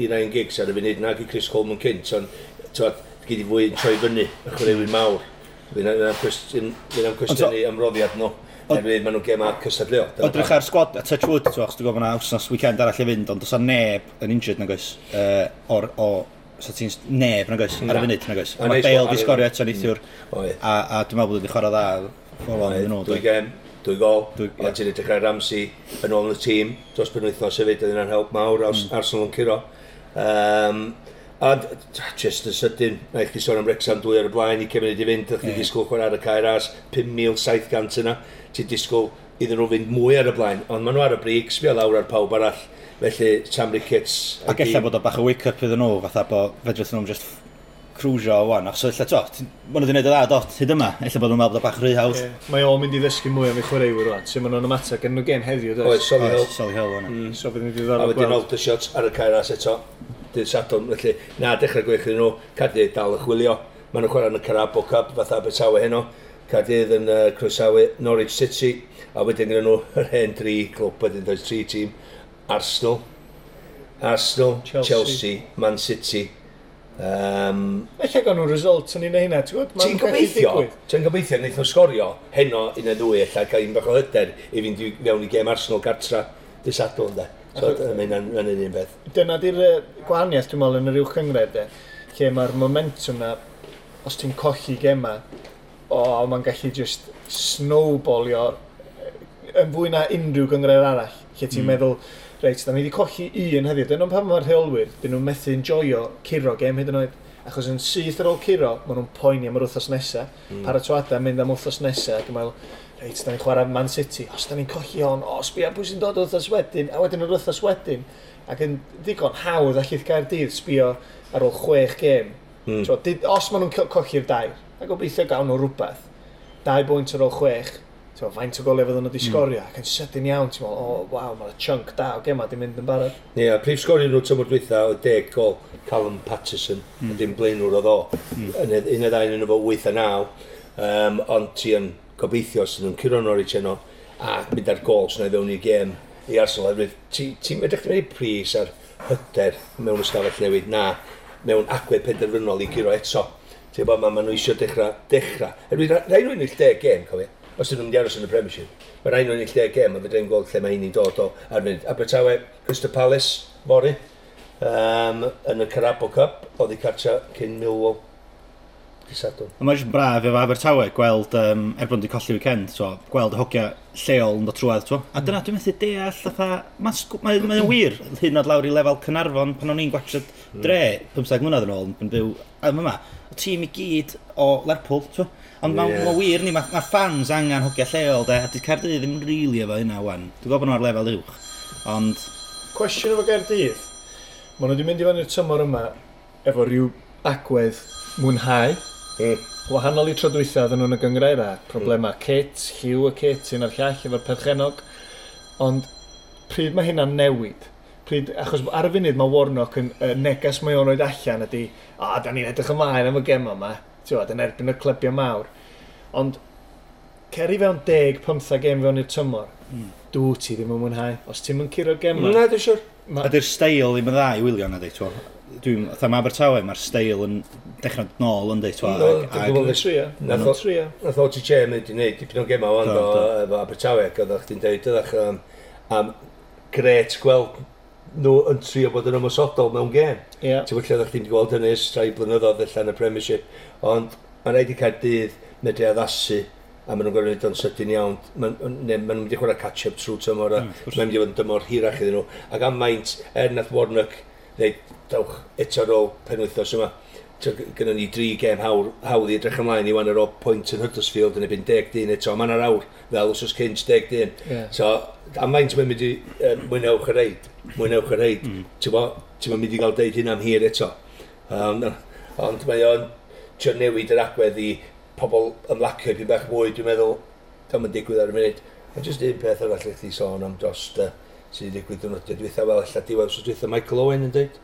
i rhain gigs ar y funud nag i Chris Coleman cynt, ond twad, gyd i fwy yn troi fyny, y chwaraewyr mawr. Fy'n am cwestiwn i ymroddiad nhw. Hefyd, maen nhw'n gema cystadleo. Odrych ar sgwad, a touch wood, ti'n gwybod mae'n awsnos weekend arall i fynd, ond does neb yn injured na gos, uh, o'r, o, so ti'n neb na gos, ar y funud na gos. Mae Bale di sgorio eto neithiwr, mm. a, a dwi'n meddwl bod wedi chwarae dda Dwy gem, dwy gol, dwi, yeah. a ti'n edrych ar Ramsey yn ôl yn y tîm, dros pen wythnos hefyd, oedd yna'n help mawr, mm. Arsenal yn curo. Um, a just yn sydyn, na i chi sôn am Rexham dwy ar y blaen, i cefnod i fynd, ydych chi'n disgwyl chwarae ar y cair as, 5,700 yna, ti'n disgwyl iddyn nhw fynd mwy ar y blaen, ond maen nhw ar y brig, sbio lawr ar pawb arall, felly Sam Ricketts... Ac ella bod o bach o wake-up iddyn nhw, fatha bod fedrith nhw'n just crwsio o wan, achos illa to, maen nhw wedi gwneud y dda dot hyd yma, illa bod nhw'n meddwl bod bach rhy hawdd. Yeah. Mae o'n mynd i ddysgu mwy am ei chwaraewyr rwan, sy'n maen nhw'n ymateb, gen nhw gêm heddiw, dweud? Oes, Solly Hill. Solly Hill, o'n. Mm, so bydd ni'n ddiddorol gweld. A wedyn old y shots ar y cair as eto, dydd Sadwn, felly na dechrau gweithio nhw, cadydd dal y chwilio, maen nhw'n chwarae yn y Carabo Cup, fatha Betawe heno, cadydd yn uh, croesawu Norwich City, a wedyn gyda nhw yr hen dri clwb, wedyn does tri tîm, Arsenal, Arsenal, Chelsea, Chelsea Man City, Um, Eich gan nhw'n result yn un o hynna, ti'n gwybod? Ti'n gobeithio, ti'n gobeithio, wnaeth nhw sgorio heno un neu ddwy, ella cael un bach o hyder i fynd i fewn i gem Arsenal gartra disadl ynddo. So, mae hynna'n un beth. Dyna di'r gwahaniaeth, dwi'n meddwl, yn yr uwch yngred, lle mae'r momentum na, os ti'n colli gema, o, oh, mae'n gallu just snowballio yn fwy na unrhyw gyngred arall, lle ti'n mm. meddwl, reit, da ni wedi colli un heddiw. Dyna ond pan mae'r rheolwyr, dyn nhw'n methu enjoyo curo gem hyd yn oed. Achos yn syth ar ôl curo, maen nhw'n poeni am yr wythnos nesaf. Mm. Paratoada yn mynd am wythnos nesaf, ac yn meddwl, reit, da ni'n chwarae Man City. Os da ni'n colli hon, o, sbia pwy sy'n dod o wythnos wedyn, a wedyn yr wythnos wedyn. Ac yn ddigon hawdd allith gael dydd sbio ar ôl chwech gem. Mm. So, os maen nhw'n colli'r dair, a gobeithio gawn nhw rhywbeth, dau bwynt ar ôl chwech, Tewa, faint o golau fydden nhw wedi hmm. sgorio, mm. ac yn sydyn iawn, ti'n meddwl, o, oh, waw, mae'r chunk da o gema di mynd yn barod. Ie, yeah, prif sgorio nhw tymor dwytha o deg gol Callum Patterson, mm. a dim blaenwr oedd o, mm. un o ddain yn efo 8 a 9, um, ond ti yn gobeithio sydd nhw'n curo Norwich eno, a mynd ar gol sy'n ei fewn i'r gem i Arsenal, hefyd, ti'n ti edrych yn ei pris ar hyder mewn ystafell newid na, mewn agwedd penderfynol i curo eto. Ti'n bod, mae ma nhw eisiau dechrau, dechrau. Erbyn, rhaid nhw'n ill 10 gem, cofio? os ydyn nhw'n mynd i aros yn y premiership. Mae rhaid nhw'n illdau gem, a fydden i'n gweld lle mae hyn i dod o ar fynd. Abertawe, Crystal Palace, fori, um, yn y Carabo Cup, oedd i cartra cyn Millwall. Cysadwn. Mae jyst braf efo Abertawe gweld, um, er bod wedi colli weekend, so, gweld y hogia lleol yn dod trwad. So. A dyna mm. dwi'n methu deall, fatha, mae'n mae, mae wir hyn oed lawr i lefel Cynarfon pan o'n i'n gwachod dre mm. 15 mlynedd yn ôl yn byw am yma. Y tîm i gyd o Lerpwl, so. Ond mae'n yeah. ma wir ni, mae'r ma fans angen hogia lleol de, a di Cardydd ddim rili really efo hynna wan. Dwi'n gwybod bod nhw'n ar lefel uwch, ond... Cwestiwn efo Gerdydd. Mae nhw wedi mynd i fan i'r tymor yma efo rhyw agwedd mwynhau. Mm. Wahanol i trodwytha, oedden nhw'n y gyngrera. Hmm. Problemau mm. kit, lliw y kit, un ar llall efo'r perchenog. Ond pryd mae hynna'n newid, pryd, achos ar y funud mae Warnock yn uh, neges mae o'n roed allan ydy, a, da ni'n edrych ymlaen am y gem yma, tywed, yn erbyn y clybiau mawr. Ond ceri fewn 10-15 gem fewn i'r tymor, mm. dw ti ddim yn mwynhau. Os ti'n mynd curo'r gem yma... Na, dwi'n siwr. Ma... Ydy'r steil ddim yn dda i wylio na dweud twa. Dwi'n, atha mae Abertawe, mae'r steil yn dechrau nôl yn dweud twa. No, dwi'n gwybod y trio. Nath o ti che yn mynd i wneud, dipyn o gema o'n do, efo Abertawe, gyda chdi'n dweud, ydych am, am gret gweld nhw yn trio bod yn ymwysodol mewn gem. Yeah. Ti'n wyllio ddech chi'n gweld yn ys trai blynyddoedd allan y premiership. Ond mae'n rhaid i cael dydd medru addasu a maen nhw'n gorfod wneud o'n sydyn iawn. Maen ma nhw'n mynd i chwarae catch-up trwy tymor a mm, maen nhw'n mynd i fod yn dymor hirach iddyn nhw. Ac am maint, er nath Warnock ddeud, dawch eto ar ôl penwythos yma, gynnu ni dri gem hawr, hawdd i edrych ymlaen i wan ar ôl pwynt yn Huddersfield yn ebyn 10 dyn eto. Mae'n ar awr fel os oes cynt 10 dyn. Yeah. So, am maint mae'n mynd i um, mwynewch y reid. Mwynewch y reid. Mm. Ti'n ti'n mynd i gael deud hyn am hir eto. Um, ond mae o'n trio newid yr agwedd i pobl ymlacio i bach mwy, dwi'n meddwl, dyma'n digwydd ar y munud. Ond jyst un peth arall i chi sôn am dros uh, sydd wedi digwydd yn oedyd. Dwi'n fel allan diwedd, so dwi'n Michael Owen yn dweud.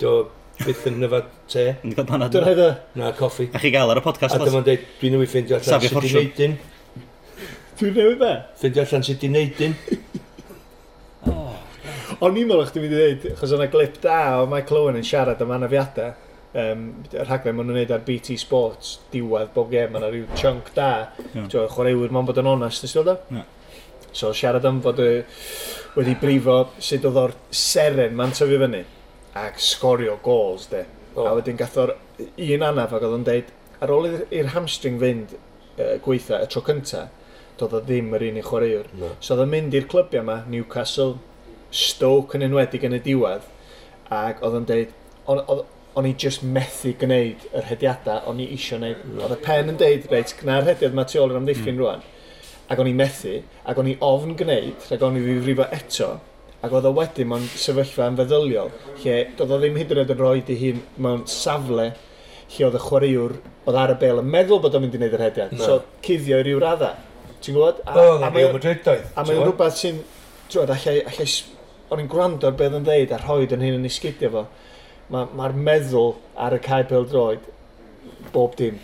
Do, byth yn nyfod te. Yn cael panad. Dwi'n hedda. Na, coffi. A chi gael ar y podcast. A dyma'n dweud, dwi'n newid ffeindio allan sut i neud un. Dwi'n newid be? Ffeindio allan sut i neud un. O'n i'n meddwl chdi'n mynd i ddweud, chos o'na glip da o Michael Owen yn siarad am anafiadau, um, rhaglen maen nhw'n neud ar BT Sports, diwedd bob gem, maen nhw rhyw chunk da, yeah. chwaraewyr ma'n bod yn onest, ysdil da? Yeah. So siarad am fod wedi brifo sut oedd o'r seren ma'n tyfu fyny, ac sgorio gols, de. Oh. A wedyn gath o'r un anaf ac oedd o'n deud, ar ôl i'r hamstring fynd uh, gweitha y tro cynta, doedd o ddim yr un i chwaraewr. No. So oedd o'n mynd i'r clybiau yma, Newcastle, Stoke yn enwedig yn y diwedd, ac oedd yn deud, o'n, o'n, o'n i just methu gwneud yr hediadau, o'n i eisiau gwneud, oedd y pen yn deud, reit, gna'r hediad mae tu ôl yr amddiffyn mm. rwan, ac o'n i methu, ac o'n i ofn gwneud, ac o'n i ddifrifo eto, ac oedd o wedyn mewn sefyllfa yn feddyliol, lle doedd o ddim hyd yn oed yn rhoi di hun mewn safle lle oedd y chwaraewr oedd ar y bel yn meddwl bod o'n mynd i wneud yr hediad. No. So, cuddio i ryw raddau. Ti'n gwybod? A, oh, a, a, a, a, a, a, a, a, a, a, a, a, o'n i'n gwrando ar beth yn dweud a rhoi yn hyn yn isgidio fo, mae'r ma, ma meddwl ar y cae droed bob dim.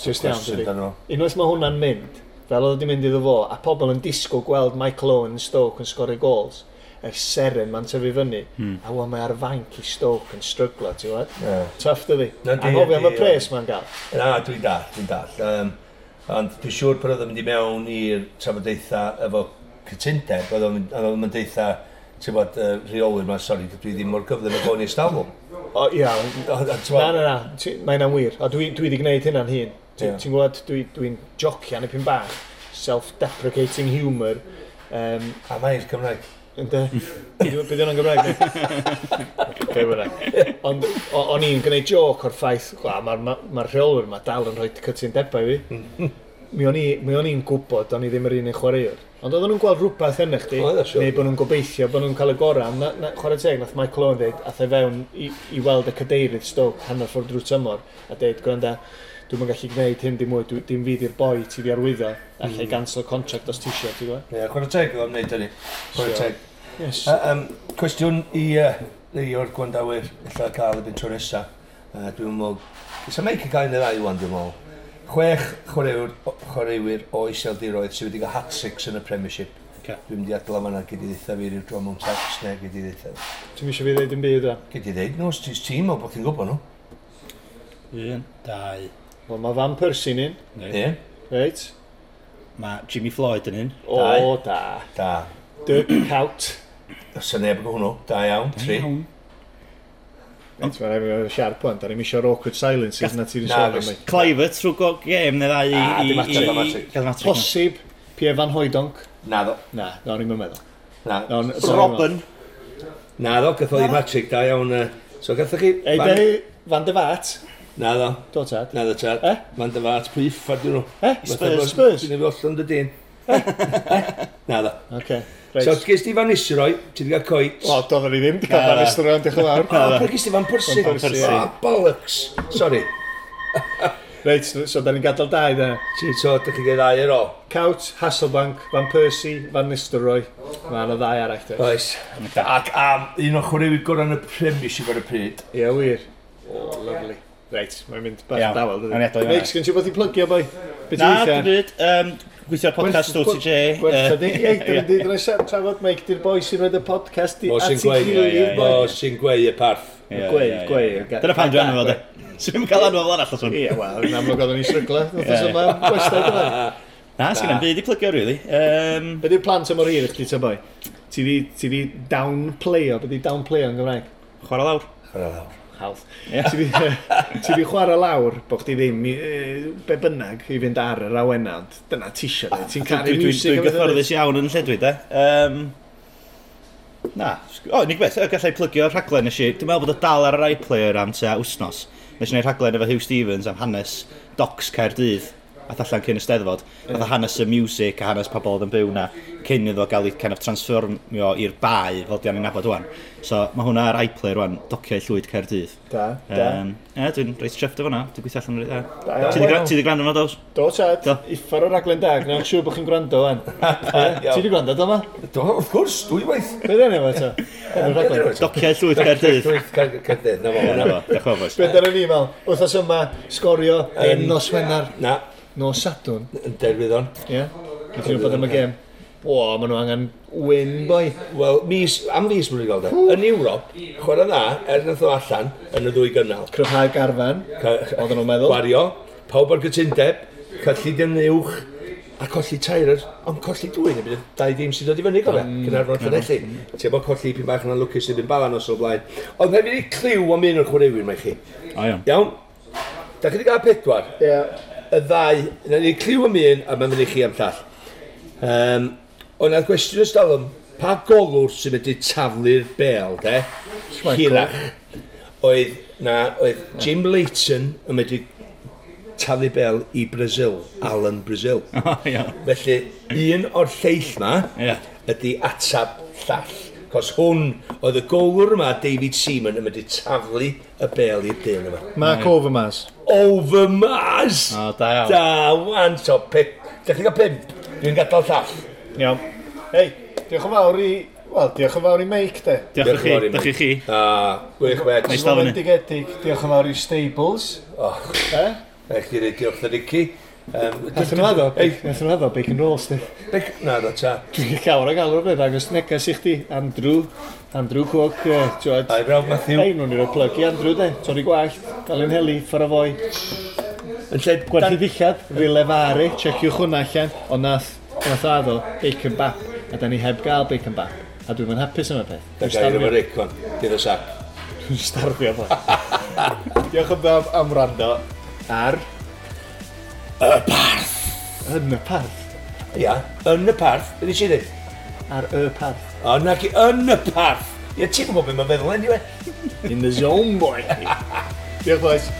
Just iawn, dydy. Unwaith mae hwnna'n mynd, fel oedd wedi mynd iddo fo, a pobl yn disgwyl gweld Michael Owen yn Stoke yn sgorio gols, y seren ma'n tyfu fyny, hmm. a wel mae ar fainc i Stoke yn stryglo, ti'n gwybod? Yeah. Tuff dydy. No, a hofio am y pres ma'n gael. Na, dwi'n dall, dwi'n dall. Um, ond dwi'n siŵr pan oedd yn mynd i mewn i'r trafodaethau efo cytundeb, oedd yn mynd deitha ti'n bod, uh, rheolwyr ma, sori, dwi ddim mor gyflym o gwn i stafl. O, ia. Na, na, na, mae yna'n wir. O, dwi, dwi wedi gwneud hynna'n hun. Ti'n yeah. gwybod, dwi'n dwi jocio yn y pyn bach, self-deprecating humour. Um, a mae'r Cymraeg. Ynde? Bydd yna'n Gymraeg? Be bynnag. Ond o'n i'n gwneud joc o'r ffaith, mae'r ma, ma rheolwyr ma dal yn rhoi cytundebau hmm. i fi. Mi o'n i'n gwybod, o'n i ddim yr un yn chwaraewr. Ond oedden nhw'n gweld rhywbeth yn eich di, neu bod nhw'n gobeithio, bod nhw'n cael y gorau. Na, na, chwarae teg, nath Michael Owen dweud, ath e fewn i, i weld y cadeirydd Stoke hanner ffordd drwy tymor, a dweud, gwranda, dwi'n yn gallu gwneud hyn dim mwy, dwi, dim fydd i'r boi ti fi arwyddo, a lle mm. gansel contract os ti eisiau, ti'n gwybod? Ie, yeah, chwarae teg oedd wneud hynny, chwarae teg. Yes. Uh, um, cwestiwn i, uh, i o'r gwandawyr, illa cael y bint tro nesaf. Uh, dwi'n meddwl, Is a make a guy yn yr ai wan, dwi'n meddwl chwech chwaraewyr, chwaraewyr o iseldiroedd sydd wedi cael hat-tricks yn y Premiership. Okay. Dwi'n mynd i adla fan'na gyd i ddeitha fi i'r drom o'n tax neu gyd i ddeitha fi. Ti'n eisiau fi ddeud yn byd o? Gyd i ddeud nhw, ti'n tîm o bod ti'n gwybod nhw. Un, dau. Wel, mae Van Persie un un. Ie. Reit. Mae Jimmy Floyd yn un. O, da. Da. Dirk Cout. Os yna neb yn hwnnw, da iawn, tri. Da iawn. Ond mae'n rhaid i'n siarad pwynt, da ni'n eisiau'r awkward silences na ti'n siarad am mi. Cliver trwy go gem neu ddau i... i Posib, Pierre Van Hoedonc. Na ddo. Na, na, o'n i'n meddwl. Na. Robin. Na ddo, gatho i Magic, da iawn. So gatho chi... Ei, da ni Van de Fat. Na ddo. Do tad. Na ddo tad. Eh? Van de Vaart, pwyff, a dyn nhw. Eh? Spurs, Spurs. Dwi'n ei fod allan dy dyn. Eh? Eh? Eh? Na ddo. Okay. Right. So, gys di fan isroi, ti wedi cael coet. O, doedd ni ddim di cael fan isroi, ond diolch yn fawr. O, pwy gys ti fan pwrsi? O, ah, bollocks. Sorry. Reit, so da ni'n gadael dau dda. Ti, so, da chi gael dau ar ôl. Couch, Hasselbank, Van Persie, Van Nistelrooy. Mae yna ddau arall. Oes. Ac am un o'r chwaraewyr gorau yn y premis i fod y pryd. Ie, wir. O, lovely. Reit, mae'n mynd bach yn dawel. Dwi'n edrych. Meic, sgan ti bod i plygio, boi? Na, dwi'n gweithio'r podcast OTJ. Gwerthydig ieidd, yn eisiau trafod Mike, di'r boi sy'n rhaid y podcast i at i gilydd. Mo sy'n gweu y parth. Gweu, gweu. Dyna pan dwi'n anfod e. Swn i'n cael anfod arall os hwn. Ie, wel, yn amlwg oedden ni'n srygla. Dwi'n yma gwestau dyna. Na, sgan i'n byd i plygio, really. Um... Be di'r plant am o'r hir, chdi ta boi? Ti di downplayo, be di downplayo yn Gymraeg? Chwarae lawr. Chwarae lawr health. Yeah. Ti di chwarae lawr, bo chdi ddim, be bynnag, i fynd ar yr awenad, dyna ti eisiau. tisio. Ti'n caru music. Dwi'n gyfforddus iawn yn lledwi, de. Um, na, o, unig beth, gallai plygio rhaglen nes i. Dwi'n meddwl bod y dal ar yr iPlayer am tua wsnos. Nes i wneud rhaglen efo Hugh Stevens am hanes docs Caerdydd a allan cyn ysteddfod. Yeah. Oedd hanes y music a hanes pobl oedd yn byw na cyn iddo gael ei kind of transformio i'r bai fel fod i'n nabod rwan. So mae hwnna ar iPlayer rwan, dociau llwyd Caerdydd. Da, da. Um, e, dwi'n reit trefft efo hwnna, dwi'n gweithio allan reit dda. Ti wedi gwrando yma dos? Do, Chad. Iffar o'r aglen da, gwna'n siŵr bod chi'n gwrando hwn. Ti wedi gwrando dyma? Do, wrth gwrs, dwi waith. Be dyn efo eto? Dociau llwyd Caerdydd. Llwyd Caerdydd, na fo, na fo. Diolch yn fawr, boys. Be ddyn ni, Mel? Wrthas yma, sgorio, en nos Wener. Na, nos Sadwn. Yn derwydd on. Ie. Dwi'n teimlo bod am y gêm. O, maen nhw angen win, boi. Wel, mis, am fus mwyn i gael da. Yn Ewrop, chwarae dda, er nath o allan, yn y ddwy gynnal. Cryfhau garfan, oedden nhw'n meddwl. Gwario, pawb ar gytundeb, cyllid yn uwch, a colli tair, ond colli dwy, neu bydd dau dim sydd dod i fyny gofio, mm, Cynarfon Llanelli. Ti'n bod colli pyn bach yna lwcus sydd yn balan os o blaen. Ond hefyd i cliw am un o'r chwaraewyr, mae chi. O iawn. Iawn? Da chi wedi cael pedwar? Ie. Yeah y ddau, na ni cliw am un a mae'n mynd i chi am llall. Um, ond na'r gwestiwn ysdal am, pa golwr sy'n wedi taflu'r bel, de? Hirach. Oedd, na, oedd Jim Leighton yn wedi taflu bel i Brazil, Alan Brazil. Oh, yeah. Felly, un o'r lleill ma yeah. ydy atab llall. Cos hwn oedd y gowr yma, David Seaman, yn mynd i taflu y bel i'r dyn yma. Mark Overmars. Overmars! O, da iawn. Da, wan, so, pip. Dech chi'n cael pimp? Dwi'n gadael llall. Iawn. Hei, diolch yn fawr i... Wel, diolch yn fawr i Meic, de. Diolch, diolch chi, diolch i chi. A, gwych me. Diolch yn fawr i Stables. Och, e? Eich di reid diolch i Ricky. Um, Nathyn nhw addo, nathyn nhw addo, bacon rolls di. Na, da ta. Dwi'n cawr ag alw bryd, agos negas i chdi, Andrew, Andrew Cook, uh, Joed. Ai, brawd Matthew. Ei, nhw'n i'r plug i Andrew, de. Torri gwallt, Alun Heli, ffor o foi. Yn lle... Gwerthu ddillad, Rile Fari, checiwch hwnna allan, ond nath, nath addo, bacon bap, a da ni heb gael bacon bap. A dwi'n mynd hapus yma peth. Da gair yma Rick, fan, o sac. Dwi'n starfio, fo. Diolch yn fawr am rando ar y parth. Yn y parth? Ia, yn y parth. Be ddys i ddweud? Ar y parth. O, na ki, yn y parth. Ia, ti'n gwybod beth mae'n feddwl, anyway. In the zone, boy. Diolch, boys.